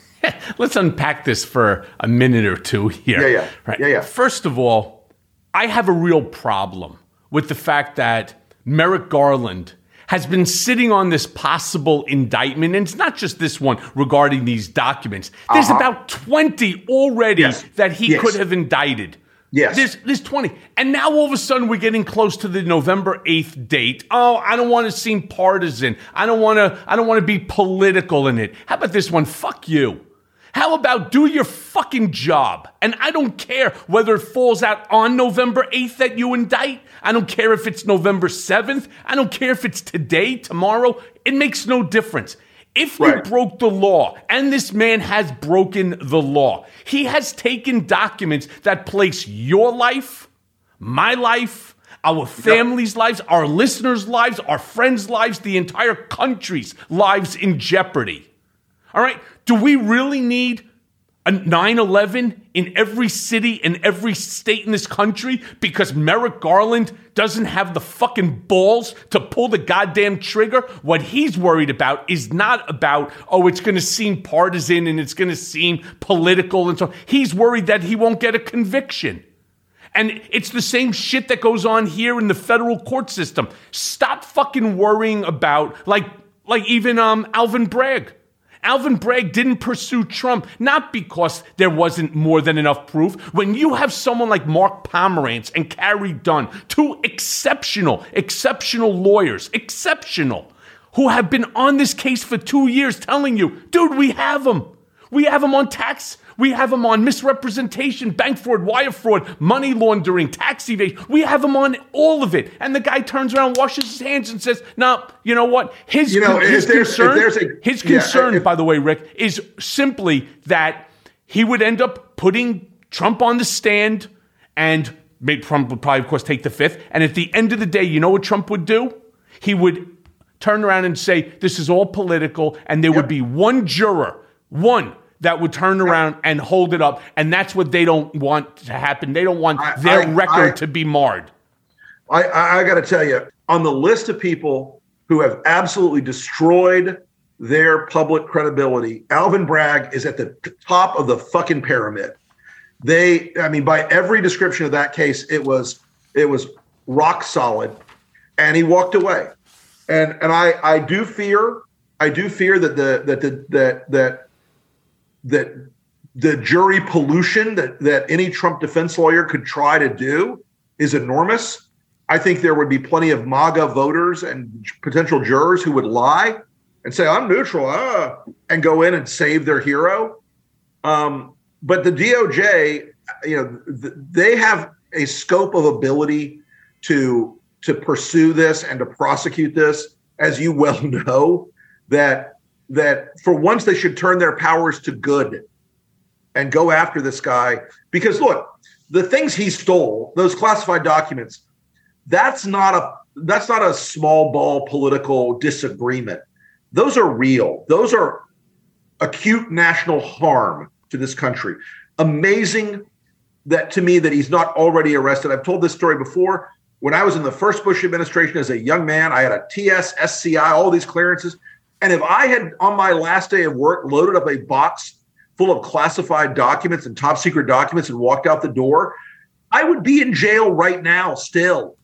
[laughs] let's unpack this for a minute or two here. Yeah, yeah, right. Yeah, yeah. First of all, I have a real problem with the fact that Merrick Garland has been sitting on this possible indictment, and it's not just this one regarding these documents. There's uh-huh. about 20 already yes. that he yes. could have indicted. Yes. There's, there's 20. And now all of a sudden we're getting close to the November 8th date. Oh, I don't want to seem partisan. I don't want to I don't want to be political in it. How about this one? Fuck you. How about do your fucking job? And I don't care whether it falls out on November 8th that you indict. I don't care if it's November 7th. I don't care if it's today, tomorrow. It makes no difference. If right. you broke the law, and this man has broken the law, he has taken documents that place your life, my life, our families' lives, our listeners' lives, our friends' lives, the entire country's lives in jeopardy. All right? Do we really need a 9-11 in every city and every state in this country because Merrick Garland doesn't have the fucking balls to pull the goddamn trigger. What he's worried about is not about, oh, it's going to seem partisan and it's going to seem political and so. He's worried that he won't get a conviction. And it's the same shit that goes on here in the federal court system. Stop fucking worrying about like like even um Alvin Bragg. Alvin Bragg didn't pursue Trump, not because there wasn't more than enough proof. When you have someone like Mark Pomerantz and Carey Dunne, two exceptional, exceptional lawyers, exceptional, who have been on this case for two years telling you, dude, we have them. We have them on tax we have them on misrepresentation, bank fraud, wire fraud, money laundering, tax evasion. We have them on all of it. And the guy turns around, washes his hands, and says, "No, you know what? His you know, his concern, a, his concern, yeah, if, by the way, Rick, is simply that he would end up putting Trump on the stand, and Trump would probably, of course, take the fifth. And at the end of the day, you know what Trump would do? He would turn around and say, "This is all political," and there yep. would be one juror, one that would turn around and hold it up. And that's what they don't want to happen. They don't want I, their I, record I, to be marred. I, I got to tell you, on the list of people who have absolutely destroyed their public credibility, Alvin Bragg is at the top of the fucking pyramid. They, I mean, by every description of that case, it was it was rock solid, and he walked away. And and I I do fear I do fear that the that the that that that the jury pollution that, that any Trump defense lawyer could try to do is enormous. I think there would be plenty of MAGA voters and potential jurors who would lie and say, I'm neutral, uh, and go in and save their hero. Um, but the DOJ, you know, th- they have a scope of ability to to pursue this and to prosecute this, as you well [laughs] know, that that for once they should turn their powers to good and go after this guy because look the things he stole those classified documents that's not a that's not a small ball political disagreement those are real those are acute national harm to this country. Amazing that to me that he's not already arrested. I've told this story before. When I was in the first Bush administration as a young man, I had a TS, SCI, all these clearances. And if I had on my last day of work loaded up a box full of classified documents and top secret documents and walked out the door, I would be in jail right now still.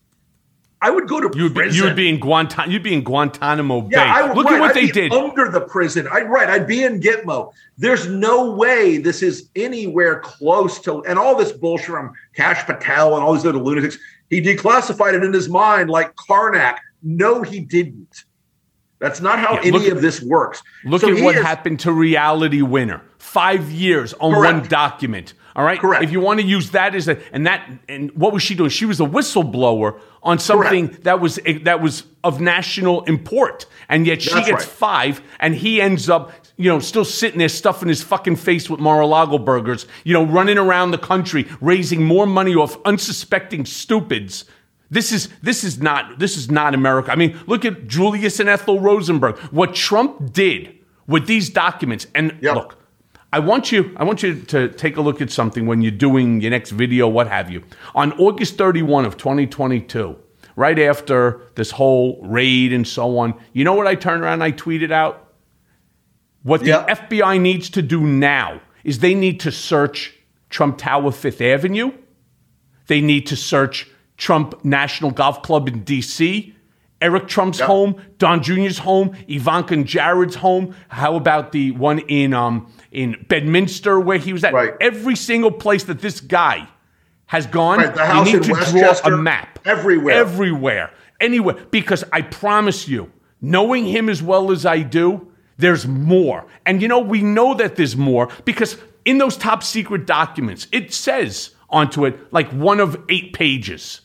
I would go to you'd prison. Be, you would be in Guantanamo. You'd be in Guantanamo Bay. Yeah, I would, Look right, at what I'd they did under the prison. I right. I'd be in Gitmo. There's no way this is anywhere close to. And all this bullshit from Kash Patel and all these other lunatics. He declassified it in his mind like Carnac. No, he didn't. That's not how Yeah, any look- of this works. Look So at what is- happened to Reality Winner. Five years on Correct. one document. All right. Correct. If you want to use that as a and that and what was she doing? She was a whistleblower on something that was that was of national import, and yet she That's gets right. five, and he ends up. You know, still sitting there stuffing his fucking face with Mar-a-Lago burgers, you know, running around the country, raising more money off unsuspecting stupids. This is this is not this is not America. I mean, look at Julius and Ethel Rosenberg. What Trump did with these documents, and look, I want you I want you to take a look at something when you're doing your next video, what have you. On August 31 of 2022, right after this whole raid and so on, you know what I turned around and I tweeted out? What the FBI needs to do now is they need to search Trump Tower Fifth Avenue. They need to search Trump National Golf Club in D.C., Eric Trump's home, Don Jr.'s home, Ivanka and Jared's home. How about the one in um in Bedminster where he was at? Every single place that this guy has gone, Right, the house you need in to draw a map everywhere. everywhere, anywhere. Because I promise you, knowing him as well as I do, there's more. And you know, we know that there's more because in those top secret documents, it says onto it like one of eight pages.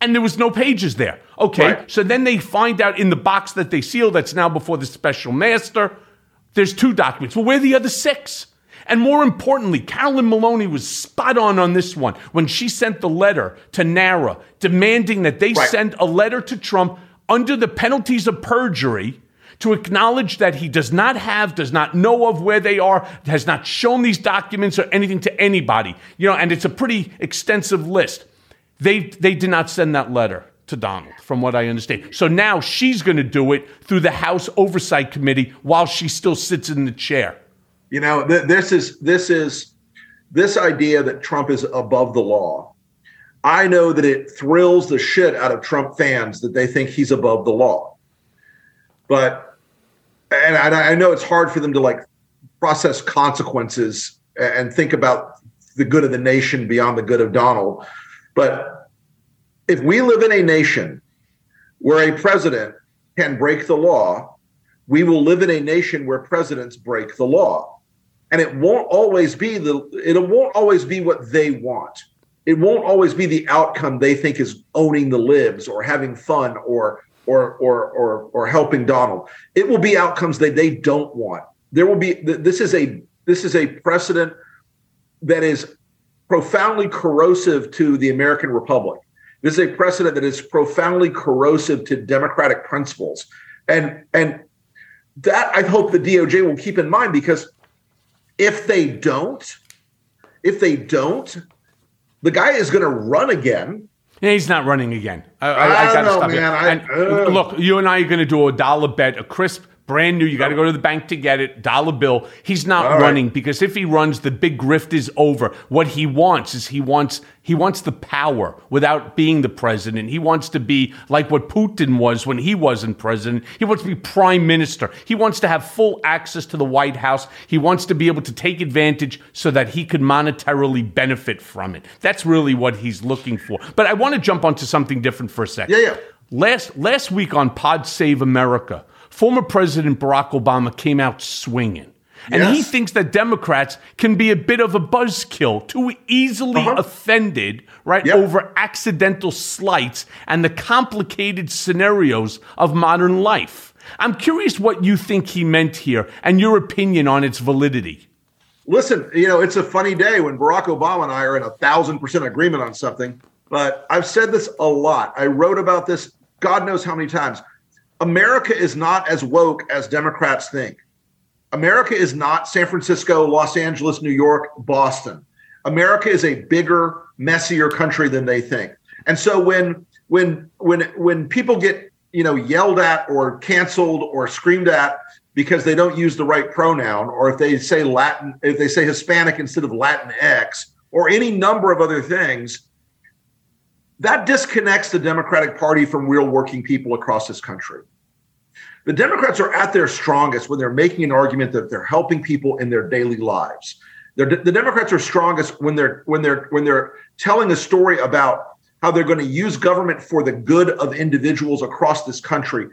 And there was no pages there. Okay. So then they find out in the box that they sealed that's now before the special master, there's two documents. Well, where are the other six? And more importantly, Carolyn Maloney was spot on on this one when she sent the letter to NARA demanding that they send a letter to Trump under the penalties of perjury to acknowledge that he does not have, does not know of where they are, has not shown these documents or anything to anybody. You know, and it's a pretty extensive list. They they did not send that letter to Donald, from what I understand. So now she's going to do it through the House Oversight Committee while she still sits in the chair. You know, th- this is this is this idea that Trump is above the law. I know that it thrills the shit out of Trump fans that they think he's above the law. But and I, I know it's hard for them to like process consequences and think about the good of the nation beyond the good of Donald. But if we live in a nation where a president can break the law, we will live in a nation where presidents break the law. And it won't always be the it won't always be what they want. It won't always be the outcome they think is owning the libs or having fun or or or or or helping Donald. It will be outcomes that they don't want. There will be this is a this is a precedent that is profoundly corrosive to the American Republic. This is a precedent that is profoundly corrosive to democratic principles. And and that I hope the DOJ will keep in mind because if they don't, if they don't, the guy is going to run again. Yeah, he's not running again. I, I, I I don't know, man. I- And uh. look, you and I are going to do a dollar bet, a crisp, brand new. You got to go to the bank to get it, dollar bill. He's not All right. running because if he runs, the big grift is over. What he wants is he wants he wants the power without being the president. He wants to be like what Putin was when he wasn't president. He wants to be prime minister. He wants to have full access to the White House. He wants to be able to take advantage so that he could monetarily benefit from it. That's really what he's looking for. But I want to jump onto something different for a second. Yeah, yeah. Last last week on Pod Save America, former President Barack Obama came out swinging. And he thinks that Democrats can be a bit of a buzzkill, too easily Uh-huh. offended, right, over accidental slights and the complicated scenarios of modern life. I'm curious what you think he meant here and your opinion on its validity. Listen, you know, it's a funny day when Barack Obama and I are in a thousand percent agreement on something. But I've said this a lot. I wrote about this God knows how many times. America is not as woke as Democrats think. America is not San Francisco, Los Angeles, New York, Boston. America is a bigger, messier country than they think. And so when when when when people get you know yelled at or canceled or screamed at because they don't use the right pronoun or if they say Latin if they say Hispanic instead of Latin X or any number of other things that disconnects the Democratic Party from real working people across this country. The Democrats are at their strongest when they're making an argument that they're helping people in their daily lives. They're, the Democrats are strongest when they're when they're when they're telling a story about how they're going to use government for the good of individuals across this country.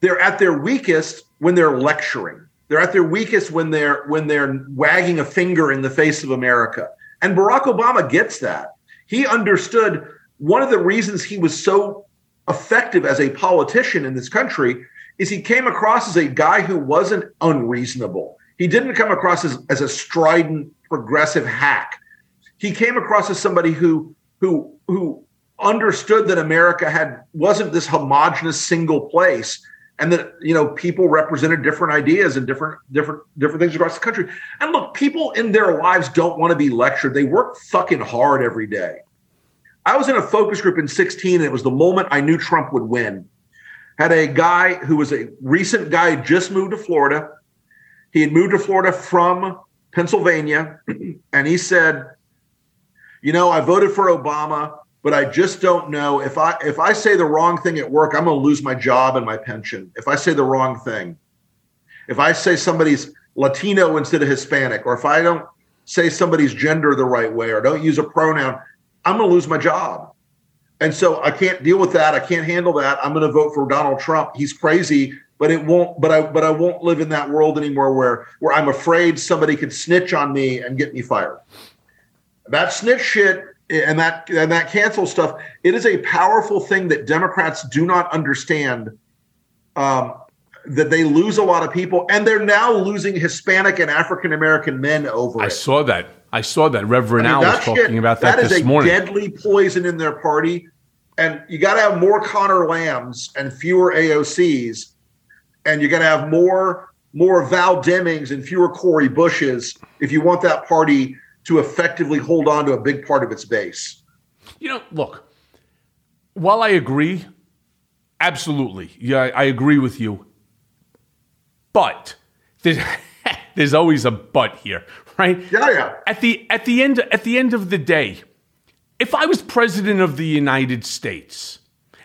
They're at their weakest when they're lecturing. They're at their weakest when they're when they're wagging a finger in the face of America. And Barack Obama gets that. He understood one of the reasons he was so effective as a politician in this country is he came across as a guy who wasn't unreasonable. He didn't come across as, as a strident progressive hack. He came across as somebody who who who understood that America had wasn't this homogenous single place and that you know people represented different ideas and different different different things across the country. And look, people in their lives don't want to be lectured. They work fucking hard every day. I was in a focus group in 16 and it was the moment I knew Trump would win. Had a guy who was a recent guy just moved to Florida. He had moved to Florida from Pennsylvania [clears throat] and he said, "You know, I voted for Obama but I just don't know if I if I say the wrong thing at work, I'm going to lose my job and my pension. If I say the wrong thing, if I say somebody's Latino instead of Hispanic, or if I don't say somebody's gender the right way, or don't use a pronoun, I'm going to lose my job. And so I can't deal with that. I can't handle that. I'm going to vote for Donald Trump. He's crazy, but it won't. But I but I won't live in that world anymore where where I'm afraid somebody could snitch on me and get me fired. That snitch shit and that and that cancel stuff it is a powerful thing that democrats do not understand um, that they lose a lot of people and they're now losing hispanic and african american men over I it saw that. I saw that. Reverend I mean, Al was that talking shit- about that, that is this a morning. deadly poison in their party and you got to have more Conor Lambs and fewer aocs and you got to have more more val demings and fewer Cori Bushes if you want that party to effectively hold on to a big part of its base You know, look, while I agree, absolutely, yeah, I, I agree with you. But there's, [laughs] there's always a but here, right? Yeah, yeah. At the at the end at the end of the day, if I was president of the United States,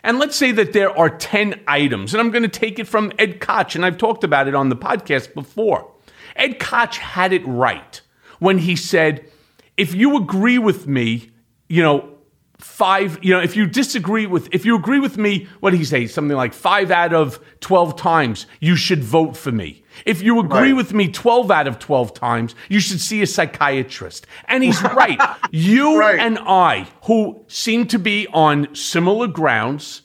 and let's say that there are 10 items, and I'm going to take it from Ed Koch, and I've talked about it on the podcast before. Ed Koch had it right when he said, if you agree with me, you know, five, you know, if you disagree with, if you agree with me, what did he say? Something like five out of 12 times, you should vote for me. If you agree with me 12 out of 12 times, you should see a psychiatrist. And he's [laughs] right. You and I, who seem to be on similar grounds,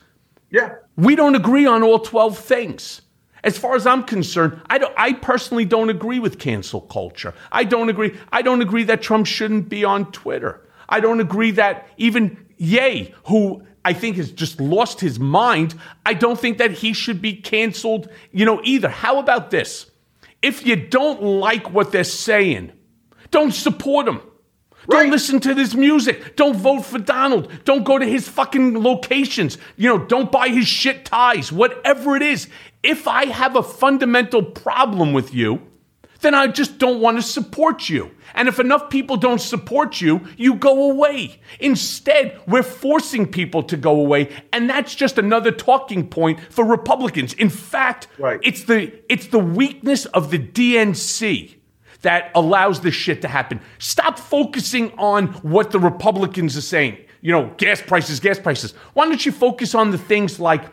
yeah, we don't agree on all 12 things. As far as I'm concerned, I, don't, I personally don't agree with cancel culture. I don't agree. I don't agree that Trump shouldn't be on Twitter. I don't agree that even Ye, who I think has just lost his mind, I don't think that he should be canceled, you know, either. How about this? If you don't like what they're saying, don't support them. Don't listen to this music. Don't vote for Donald. Don't go to his fucking locations. You know, don't buy his shit ties. Whatever it is. If I have a fundamental problem with you, then I just don't want to support you. And if enough people don't support you, you go away. Instead, we're forcing people to go away, and that's just another talking point for Republicans. In fact, it's the it's the weakness of the DNC that allows this shit to happen. Stop focusing on what the Republicans are saying. You know, gas prices, gas prices. Why don't you focus on the things like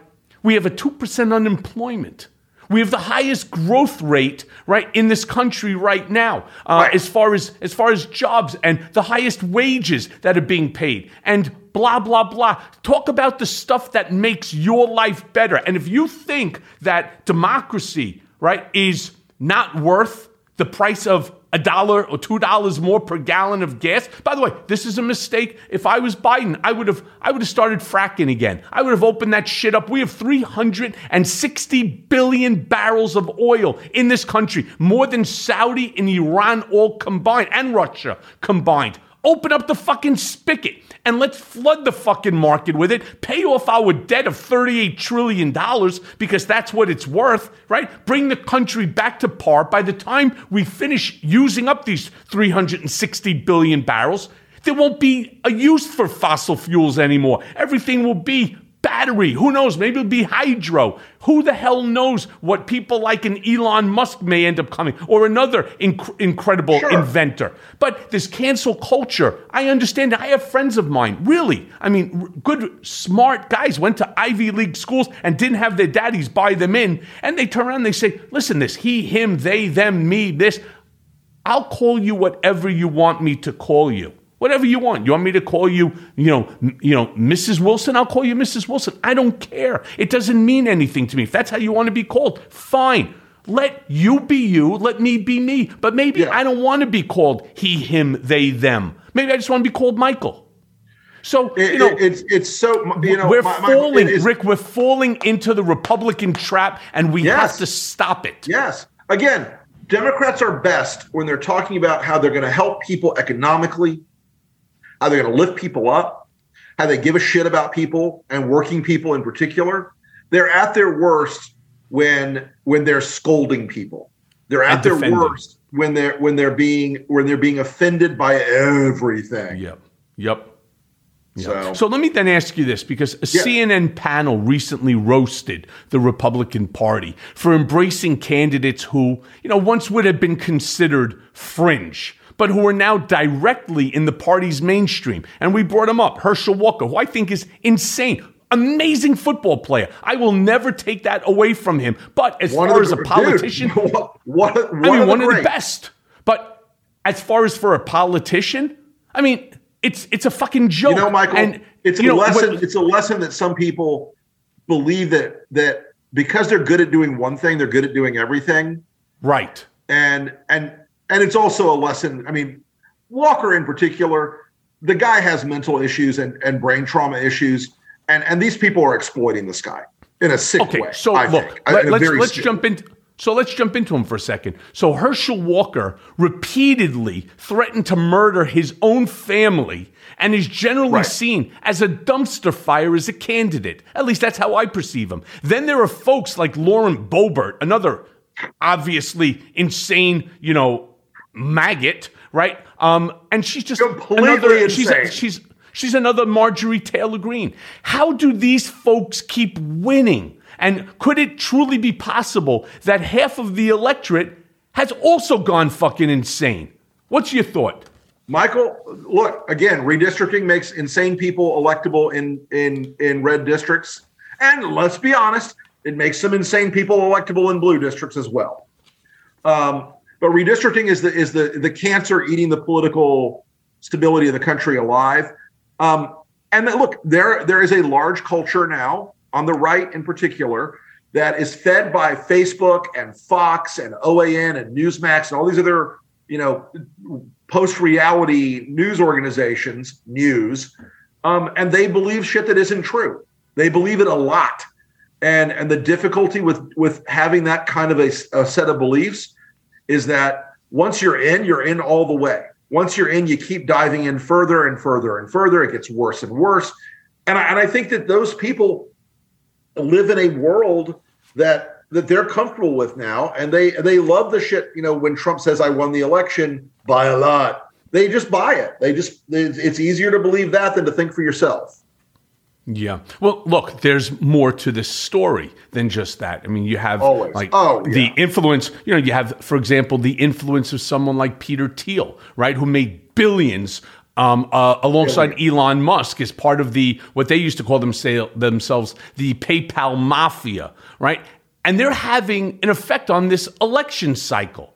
we have a 2% unemployment? We have the highest growth rate right in this country right now, uh, as far as as far as jobs and the highest wages that are being paid, and blah blah blah. Talk about the stuff that makes your life better. And if you think that democracy right is not worth the price of a dollar or two dollars more per gallon of gas. By the way, this is a mistake. If I was Biden, I would have I would have started fracking again. I would have opened that shit up. We have 360 billion barrels of oil in this country, more than Saudi and Iran all combined, and Russia combined. Open up the fucking spigot and let's flood the fucking market with it. Pay off our debt of $38 trillion because that's what it's worth, right? Bring the country back to par. By the time we finish using up these 360 billion barrels, there won't be a use for fossil fuels anymore. Everything will be battery. Who knows? Maybe it'll be hydro. Who the hell knows what people like an Elon Musk may end up coming or another inc- incredible sure. inventor. But this cancel culture, I understand. I have friends of mine, really. I mean, good, smart guys went to Ivy League schools and didn't have their daddies buy them in. And they turn around and they say, listen, this, he, him, they, them, me, this. I'll call you whatever you want me to call you. Whatever you want. You want me to call you, you know, m- you know, Mrs. Wilson? I'll call you Mrs. Wilson. I don't care. It doesn't mean anything to me. If that's how you want to be called, fine. Let you be you. Let me be me. But maybe yeah. I don't want to be called he, him, they, them. Maybe I just want to be called Michael. So it, you know, it, it's it's so you know we're my, falling, my, is, Rick. We're falling into the Republican trap, and we yes, have to stop it. Yes. Again, Democrats are best when they're talking about how they're going to help people economically, how they're going to lift people up, how they give a shit about people and working people in particular. They're at their worst when when they're scolding people. They're at their worst when they're when they're being when they're being offended by everything. Yep. Yep. So, so, let me then ask you this because a yeah. CNN panel recently roasted the Republican Party for embracing candidates who, you know, once would have been considered fringe but who are now directly in the party's mainstream. And we brought him up, Herschel Walker, who I think is insane. Amazing football player. I will never take that away from him. But as one far as a politician, dude, what, what, I mean, of one of the best. But as far as for a politician, I mean, it's it's a fucking joke. You know, Michael, and, it's a know, lesson. What, it's a lesson that some people believe that that because they're good at doing one thing, they're good at doing everything. Right. And and and it's also a lesson. I mean, Walker in particular, the guy has mental issues and, and brain trauma issues, and and these people are exploiting this guy in a sick okay, way. So I look, think, let, us let's jump into. So let's jump into him for a second. So Herschel Walker repeatedly threatened to murder his own family and is generally right. seen as a dumpster fire as a candidate. At least that's how I perceive him. Then there are folks like Lauren Boebert, another obviously insane, you know, maggot, right? Um, and she's just Completely another. Insane. She's she's she's another Marjorie Taylor Greene. How do these folks keep winning? And could it truly be possible that half of the electorate has also gone fucking insane? What's your thought? Michael, look again. Redistricting makes insane people electable in in in red districts, and let's be honest, it makes some insane people electable in blue districts as well. Um, but redistricting is the is the the cancer eating the political stability of the country alive. Um, and look, there there is a large culture now on the right, in particular, that is fed by Facebook and Fox and OAN and Newsmax and all these other you know post reality news organizations news, um, and they believe shit that isn't true. They believe it a lot, and and the difficulty with with having that kind of a, a set of beliefs is that once you're in, you're in all the way. Once you're in, you keep diving in further and further and further. It gets worse and worse. And I, and I think that those people live in a world that that they're comfortable with now, and they they love the shit. You know, when Trump says, "I won the election by a lot," they just buy it. They just it's easier to believe that than to think for yourself. Yeah. Well, look, there's more to this story than just that. I mean, you have Always. like oh, yeah. the influence, you know, you have, for example, the influence of someone like Peter Thiel, right, who made billions um, uh, alongside Elon Musk as part of the what they used to call them say, themselves the PayPal mafia, right? And they're having an effect on this election cycle.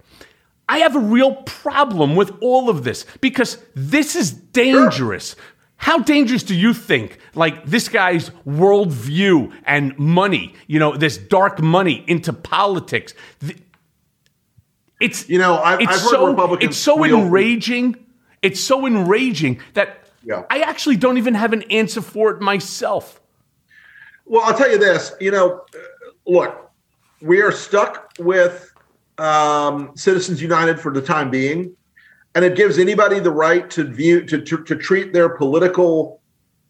I have a real problem with all of this because this is dangerous. Sure. How dangerous do you think, like this guy's worldview and money, you know, this dark money into politics? It's you know I've, it's I've heard so Republicans. it's so enraging. It's so enraging that Yeah. I actually don't even have an answer for it myself. Well, I'll tell you this. You know, uh, look, we are stuck with um, Citizens United for the time being, and it gives anybody the right to view to to, to treat their political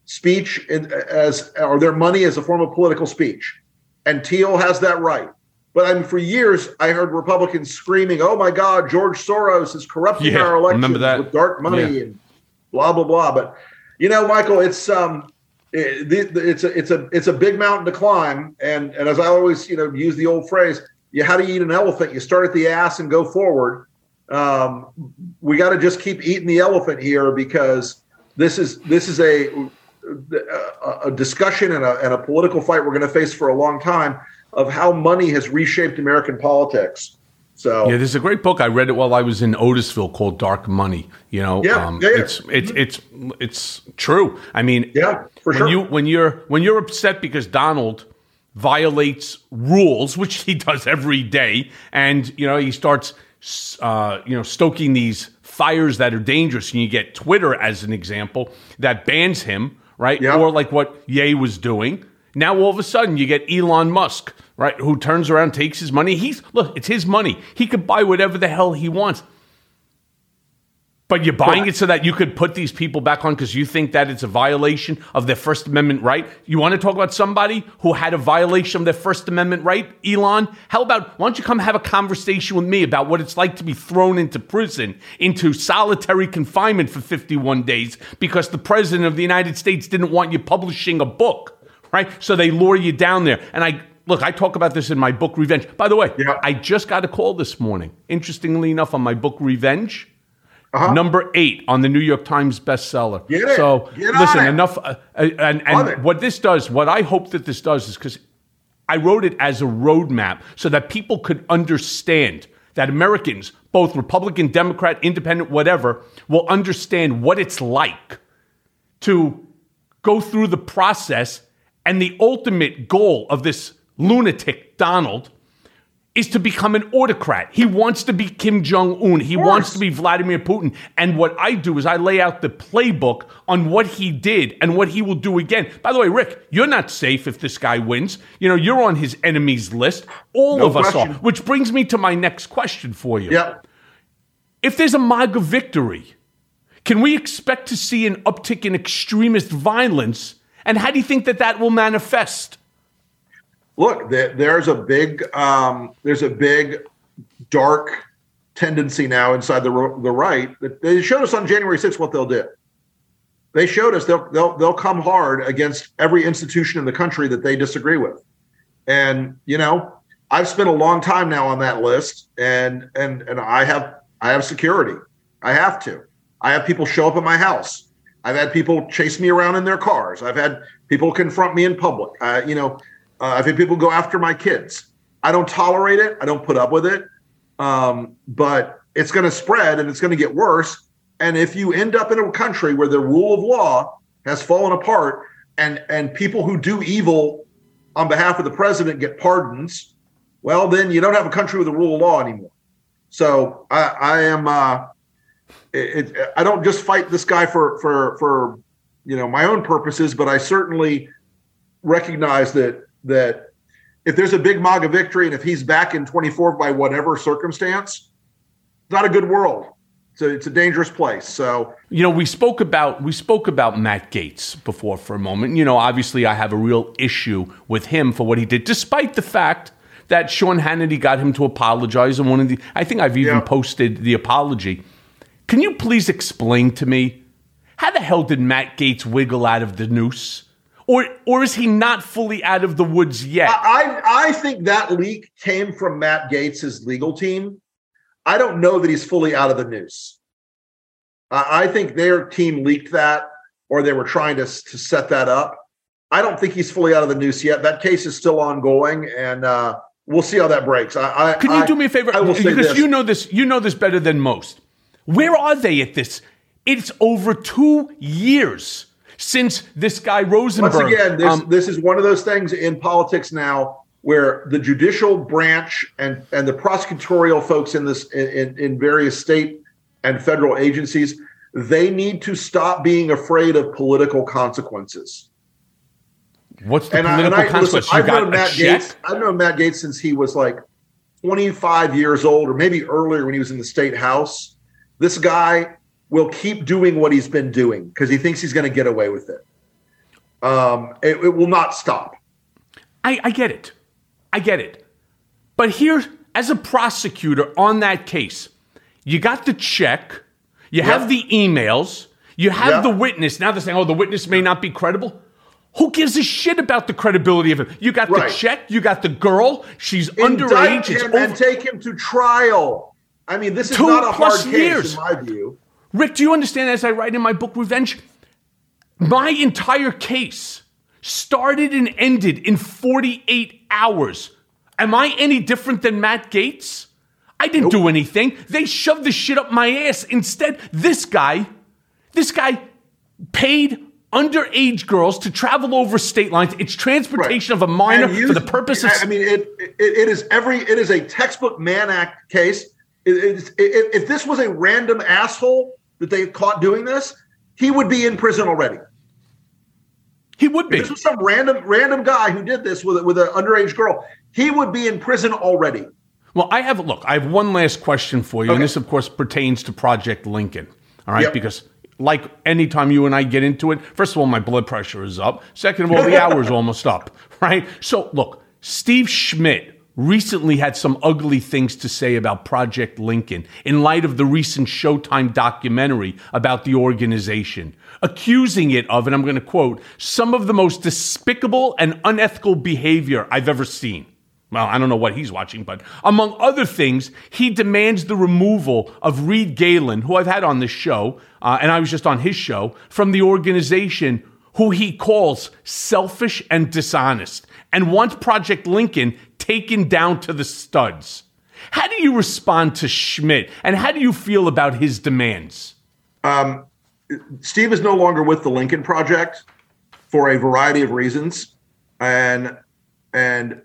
speech in, as or their money as a form of political speech, and Thiel has that right. But I mean, for years, I heard Republicans screaming, "Oh my God, George Soros is corrupting Yeah, our elections remember that. with dark money Yeah. and blah blah blah." But you know, Michael, it's um, it, the- the- it's a it's a it's a big mountain to climb, and and as I always you know use the old phrase, you how do you eat an elephant? You start at the ass and go forward. Um, we got to just keep eating the elephant here because this is this is a a, a discussion and a, and a political fight we're going to face for a long time of how money has reshaped American politics. So Yeah, there's a great book I read it while I was in Otisville called Dark Money. You know, um, Yeah, yeah, yeah. it's it's it's it's true. I mean, yeah, for when sure. you when you're when you're upset because Donald violates rules, which he does every day, and you know he starts uh, you know stoking these fires that are dangerous, and you get Twitter as an example that bans him, right? Or like what Ye was doing. Now all of a sudden you get Elon Musk, right, who turns around, takes his money. He's look, it's his money. He could buy whatever the hell he wants. But you're buying it so that you could put these people back on because you think that it's a violation of their First Amendment right. You want to talk about somebody who had a violation of their First Amendment right, Elon? How about why don't you come have a conversation with me about what it's like to be thrown into prison, into solitary confinement for 51 days because the President of the United States didn't want you publishing a book, right? So they lure you down there. And I look, I talk about this in my book Revenge. By the way, I just got a call this morning, interestingly enough, on my book Revenge. Number eight on the New York Times bestseller. Uh-huh. Get it. So Get listen, enough. Uh, uh, and and what this does, what I hope that this does, is because I wrote it as a roadmap so that people could understand that Americans, both Republican, Democrat, Independent, whatever, will understand what it's like to go through the process. And the ultimate goal of this lunatic, Donald, is to become an autocrat. He wants to be Kim Jong Un. He wants to be Vladimir Putin. And what I do is I lay out the playbook on what he did and what he will do again. By the way, Rick, you're not safe if this guy wins. You know, you're on his enemies list. All No of us are. Which brings me to my next question for you. Yep. If there's a MAGA victory, can we expect to see an uptick in extremist violence? And how do you think that that will manifest? Look there, there's a big um, there's a big dark tendency now inside the the right that they showed us on January 6th what they'll do. They showed us they'll they'll they'll come hard against every institution in the country that they disagree with. And you know, I've spent a long time now on that list and and and I have I have security. I have to. I have people show up at my house. I've had people chase me around in their cars. I've had people confront me in public. Uh, you know, uh, I've had people go after my kids. I don't tolerate it. I don't put up with it. Um, but it's going to spread and it's going to get worse. And if you end up in a country where the rule of law has fallen apart and and people who do evil on behalf of the president get pardons, well, then you don't have a country with a rule of law anymore. So I, I am. Uh, it, it, I don't just fight this guy for for for you know my own purposes, but I certainly recognize that that if there's a big MAGA victory and if he's back in 24 by whatever circumstance, not a good world. So it's a dangerous place. So You know, we spoke about we spoke about Matt Gaetz before for a moment. You know, obviously I have a real issue with him for what he did, despite the fact that Sean Hannity got him to apologize and one of the I think I've even posted the apology. Can you please explain to me how the hell did Matt Gaetz wiggle out of the noose? Or or is he not fully out of the woods yet? I I think that leak came from Matt Gaetz' legal team. I don't know that he's fully out of the noose. I I think their team leaked that, or they were trying to to set that up. I don't think he's fully out of the noose yet. That case is still ongoing, and uh, we'll see how that breaks. I, I Can you I- do me a favor? I will say because this. you know this. You know this better than most. Where are they at this? It's over two years since this guy Rosenberg. Once again, this um, this is one of those things in politics now where the judicial branch and and the prosecutorial folks in this in, in various state and federal agencies they need to stop being afraid of political consequences. What's the and political I, and I, consequence? Listen, I've got known Matt check? Gaetz. I've known Matt Gaetz since he was like 25 years old, or maybe earlier when he was in the state house. This guy will keep doing what he's been doing because he thinks he's going to get away with it. Um, it, it will not stop. I, I get it. I get it. But here, as a prosecutor on that case, you got the check, you have the emails, you have Yep. the witness. Now they're saying, oh, the witness may not be credible. Who gives a shit about the credibility of it? You got Right. the check, you got the girl, she's Indict underage, it's him over. and take him to trial. I mean, this is Two not a hard case years. in my view. Rick, do you understand as I write in my book, Revenge? My entire case started and ended in 48 hours. Am I any different than Matt Gaetz? I didn't do anything. They shoved the shit up my ass. Instead, this guy, this guy paid underage girls to travel over state lines. It's transportation of a minor And for the purpose of. I mean, it, it it is every it is a textbook Mann Act case. It, it, if this was a random asshole that they caught doing this, he would be in prison already. He would be. If this was some random random guy who did this with a- with an underage girl. He would be in prison already. Well, I have look. I have one last question for you, and this, of course, pertains to Project Lincoln. All right, Yep. because like anytime you and I get into it, first of all, my blood pressure is up. Second of all, the [laughs] hour's almost up. Right. So look, Steve Schmidt recently had some ugly things to say about Project Lincoln in light of the recent Showtime documentary about the organization, accusing it of, and I'm going to quote, some of the most despicable and unethical behavior I've ever seen. Well, I don't know what he's watching, but among other things, he demands the removal of Reed Galen, who I've had on this show, uh, and I was just on his show, from the organization who he calls selfish and dishonest, and wants Project Lincoln taken down to the studs. How do you respond to Schmidt, and how do you feel about his demands? Um, Steve is no longer with the Lincoln Project for a variety of reasons, and and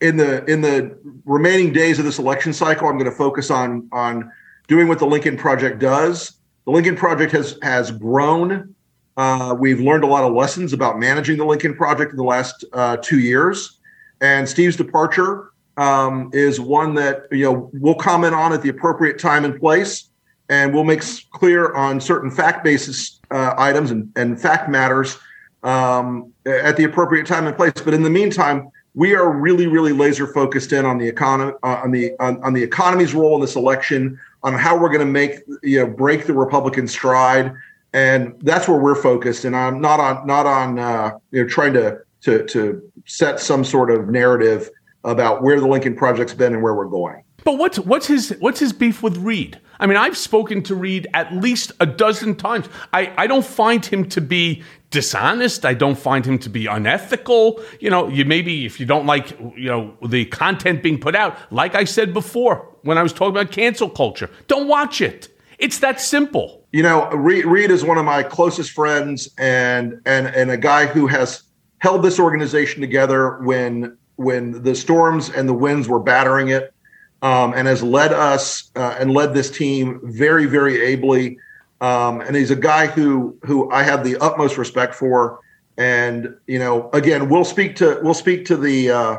in the in the remaining days of this election cycle, I'm going to focus on on doing what the Lincoln Project does. The Lincoln Project has has grown. Uh, we've learned a lot of lessons about managing the Lincoln Project in the last uh, two years, and Steve's departure um, is one that you know we'll comment on at the appropriate time and place and we'll make clear on certain fact basis uh, items and, and fact matters um, at the appropriate time and place. But in the meantime, we are really, really laser focused in on the economy, uh, on the on, on the economy's role in this election, on how we're going to make you know break the Republican stride, and that's where we're focused. And I'm not on not on uh, you know trying to to to set some sort of narrative about where the Lincoln Project's been and where we're going. But what's what's his what's his beef with Reed? I mean, I've spoken to Reed at least a dozen times. I, I don't find him to be dishonest. I don't find him to be unethical. You know, you maybe if you don't like you know the content being put out, like I said before when I was talking about cancel culture, don't watch it. It's that simple. You know, Reed, Reed is one of my closest friends and and and a guy who has held this organization together when when the storms and the winds were battering it, um, and has led us uh, and led this team very very ably. Um, and he's a guy who who I have the utmost respect for. And you know, again, we'll speak to we'll speak to the uh,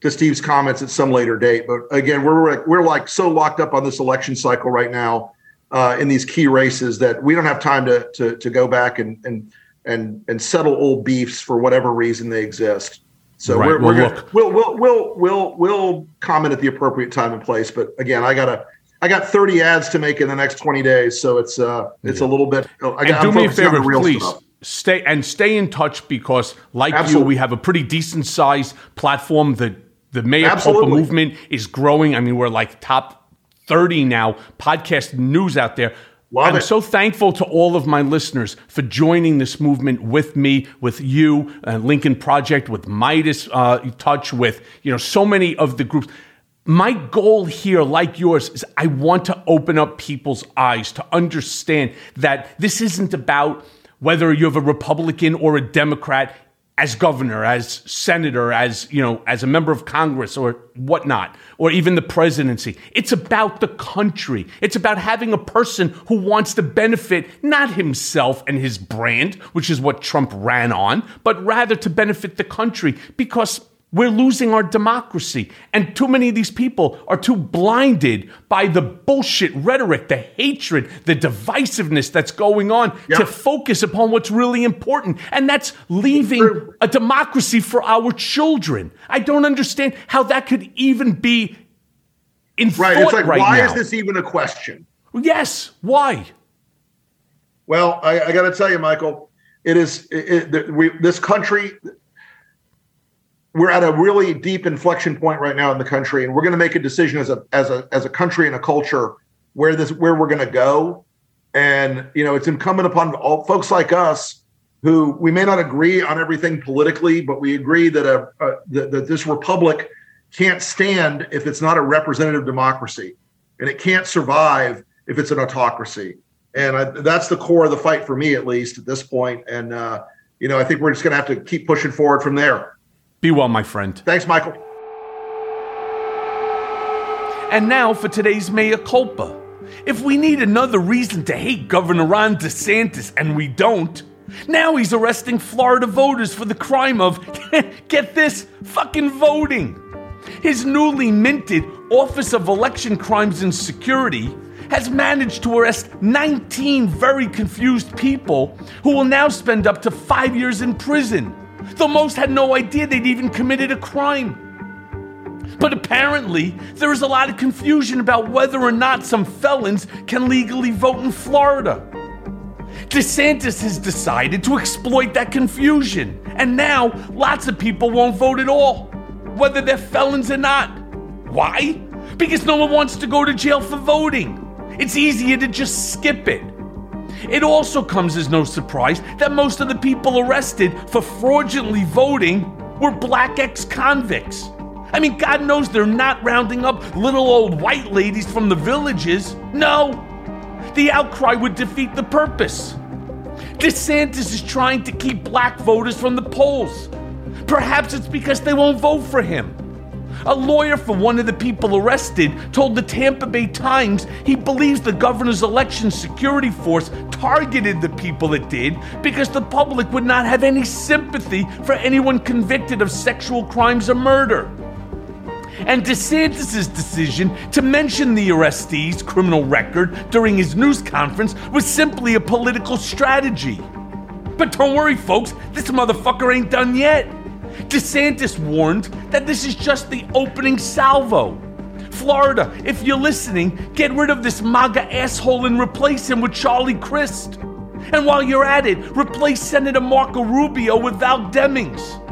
to Steve's comments at some later date. But again, we're we're like so locked up on this election cycle right now uh, in these key races that we don't have time to to, to go back and and and and settle old beefs for whatever reason they exist. So Right. we're, Well, we're gonna, we'll we'll we'll we'll we'll comment at the appropriate time and place. But again, I gotta. I got 30 ads to make in the next 20 days, so it's uh it's a little bit. I and got, do me a favor, please. stuff. Stay and stay in touch because, like you, we have a pretty decent sized platform. The the Culpa Absolutely. movement is growing. I mean, we're like top thirty now. Podcast news out there. I'm it. so thankful to all of my listeners for joining this movement with me, with you, uh, Lincoln Project, with Midas uh, Touch, with you know so many of the groups. My goal here, like yours, is I want to open up people's eyes to understand that this isn't about whether you have a Republican or a Democrat. As governor, as senator, as you know, as a member of Congress or whatnot, or even the presidency. It's about the country. It's about having a person who wants to benefit not himself and his brand, which is what Trump ran on, but rather to benefit the country because we're losing our democracy. And too many of these people are too blinded by the bullshit rhetoric, the hatred, the divisiveness that's going on to focus upon what's really important. And that's leaving a democracy for our children. I don't understand how that could even be in Right. It's like, right why now. is this even a question? Yes. Why? Well, I, I got to tell you, Michael, it is it, it, we, this country. We're at a really deep inflection point right now in the country, and we're going to make a decision as a as a as a country and a culture where this where we're going to go. And you know, it's incumbent upon all folks like us who we may not agree on everything politically, but we agree that a, a that, that this republic can't stand if it's not a representative democracy, and it can't survive if it's an autocracy. And I, that's the core of the fight for me, at least at this point. And uh, you know, I think we're just going to have to keep pushing forward from there. Be well, my friend. Thanks, Michael. And now for today's mea culpa. If we need another reason to hate Governor Ron DeSantis, and we don't, now he's arresting Florida voters for the crime of, [laughs] get this, fucking voting. His newly minted Office of Election Crimes and Security has managed to arrest 19 very confused people who will now spend up to five years in prison. Though most had no idea they'd even committed a crime. But apparently, there is a lot of confusion about whether or not some felons can legally vote in Florida. DeSantis has decided to exploit that confusion, and now lots of people won't vote at all, whether they're felons or not. Why? Because no one wants to go to jail for voting. It's easier to just skip it. It also comes as no surprise that most of the people arrested for fraudulently voting were black ex convicts. I mean, God knows they're not rounding up little old white ladies from the villages. No, the outcry would defeat the purpose. DeSantis is trying to keep black voters from the polls. Perhaps it's because they won't vote for him. A lawyer for one of the people arrested told the Tampa Bay Times he believes the governor's election security force targeted the people it did because the public would not have any sympathy for anyone convicted of sexual crimes or murder. And DeSantis' decision to mention the arrestee's criminal record during his news conference was simply a political strategy. But don't worry, folks, this motherfucker ain't done yet. DeSantis warned that this is just the opening salvo. Florida, if you're listening, get rid of this MAGA asshole and replace him with Charlie Crist. And while you're at it, replace Senator Marco Rubio with Val Demings.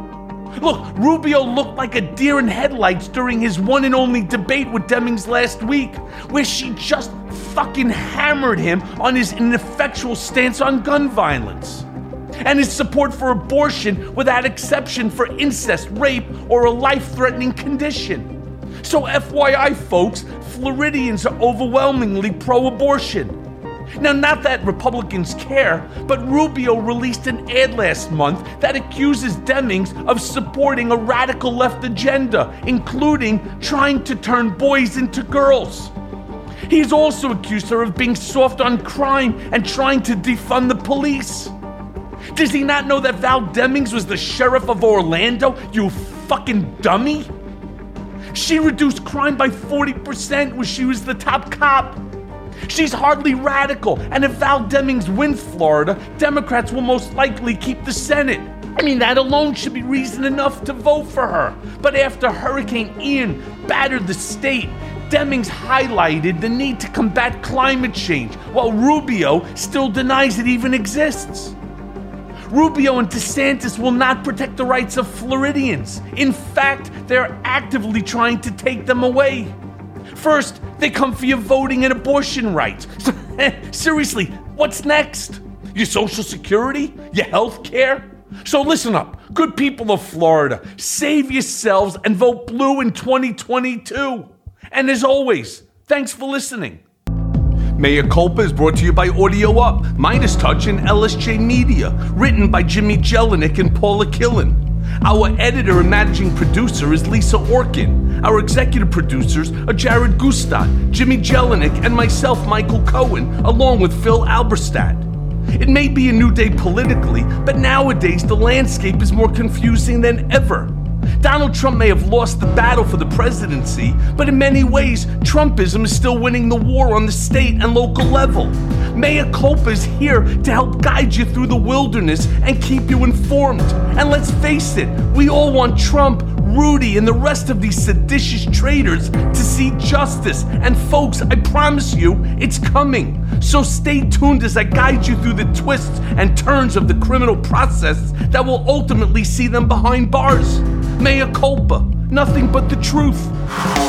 Look, Rubio looked like a deer in headlights during his one and only debate with Demings last week, where she just fucking hammered him on his ineffectual stance on gun violence and his support for abortion without exception for incest, rape, or a life threatening condition. So, FYI, folks, Floridians are overwhelmingly pro abortion. Now, not that Republicans care, but Rubio released an ad last month that accuses Demings of supporting a radical left agenda, including trying to turn boys into girls. He's also accused her of being soft on crime and trying to defund the police. Does he not know that Val Demings was the sheriff of Orlando, you fucking dummy? She reduced crime by 40% when she was the top cop. She's hardly radical, and if Val Demings wins Florida, Democrats will most likely keep the Senate. I mean, that alone should be reason enough to vote for her. But after Hurricane Ian battered the state, Demings highlighted the need to combat climate change, while Rubio still denies it even exists. Rubio and DeSantis will not protect the rights of Floridians. In fact, they're actively trying to take them away. First, they come for your voting and abortion rights. [laughs] Seriously, what's next? Your social security? Your health care? So listen up, good people of Florida, save yourselves and vote blue in 2022. And as always, thanks for listening. Mea Culpa is brought to you by Audio Up, Midas Touch, and LSJ Media. Written by Jimmy Jelinek and Paula Killen. Our editor and managing producer is Lisa Orkin. Our executive producers are Jared Gustad, Jimmy Jelinek, and myself, Michael Cohen, along with Phil Alberstadt. It may be a new day politically, but nowadays the landscape is more confusing than ever. Donald Trump may have lost the battle for the presidency, but in many ways, Trumpism is still winning the war on the state and local level. Mea Culpa is here to help guide you through the wilderness and keep you informed. And let's face it, we all want Trump, Rudy, and the rest of these seditious traitors to see justice. And folks, I promise you, it's coming. So stay tuned as I guide you through the twists and turns of the criminal process that will ultimately see them behind bars. Mea culpa, nothing but the truth.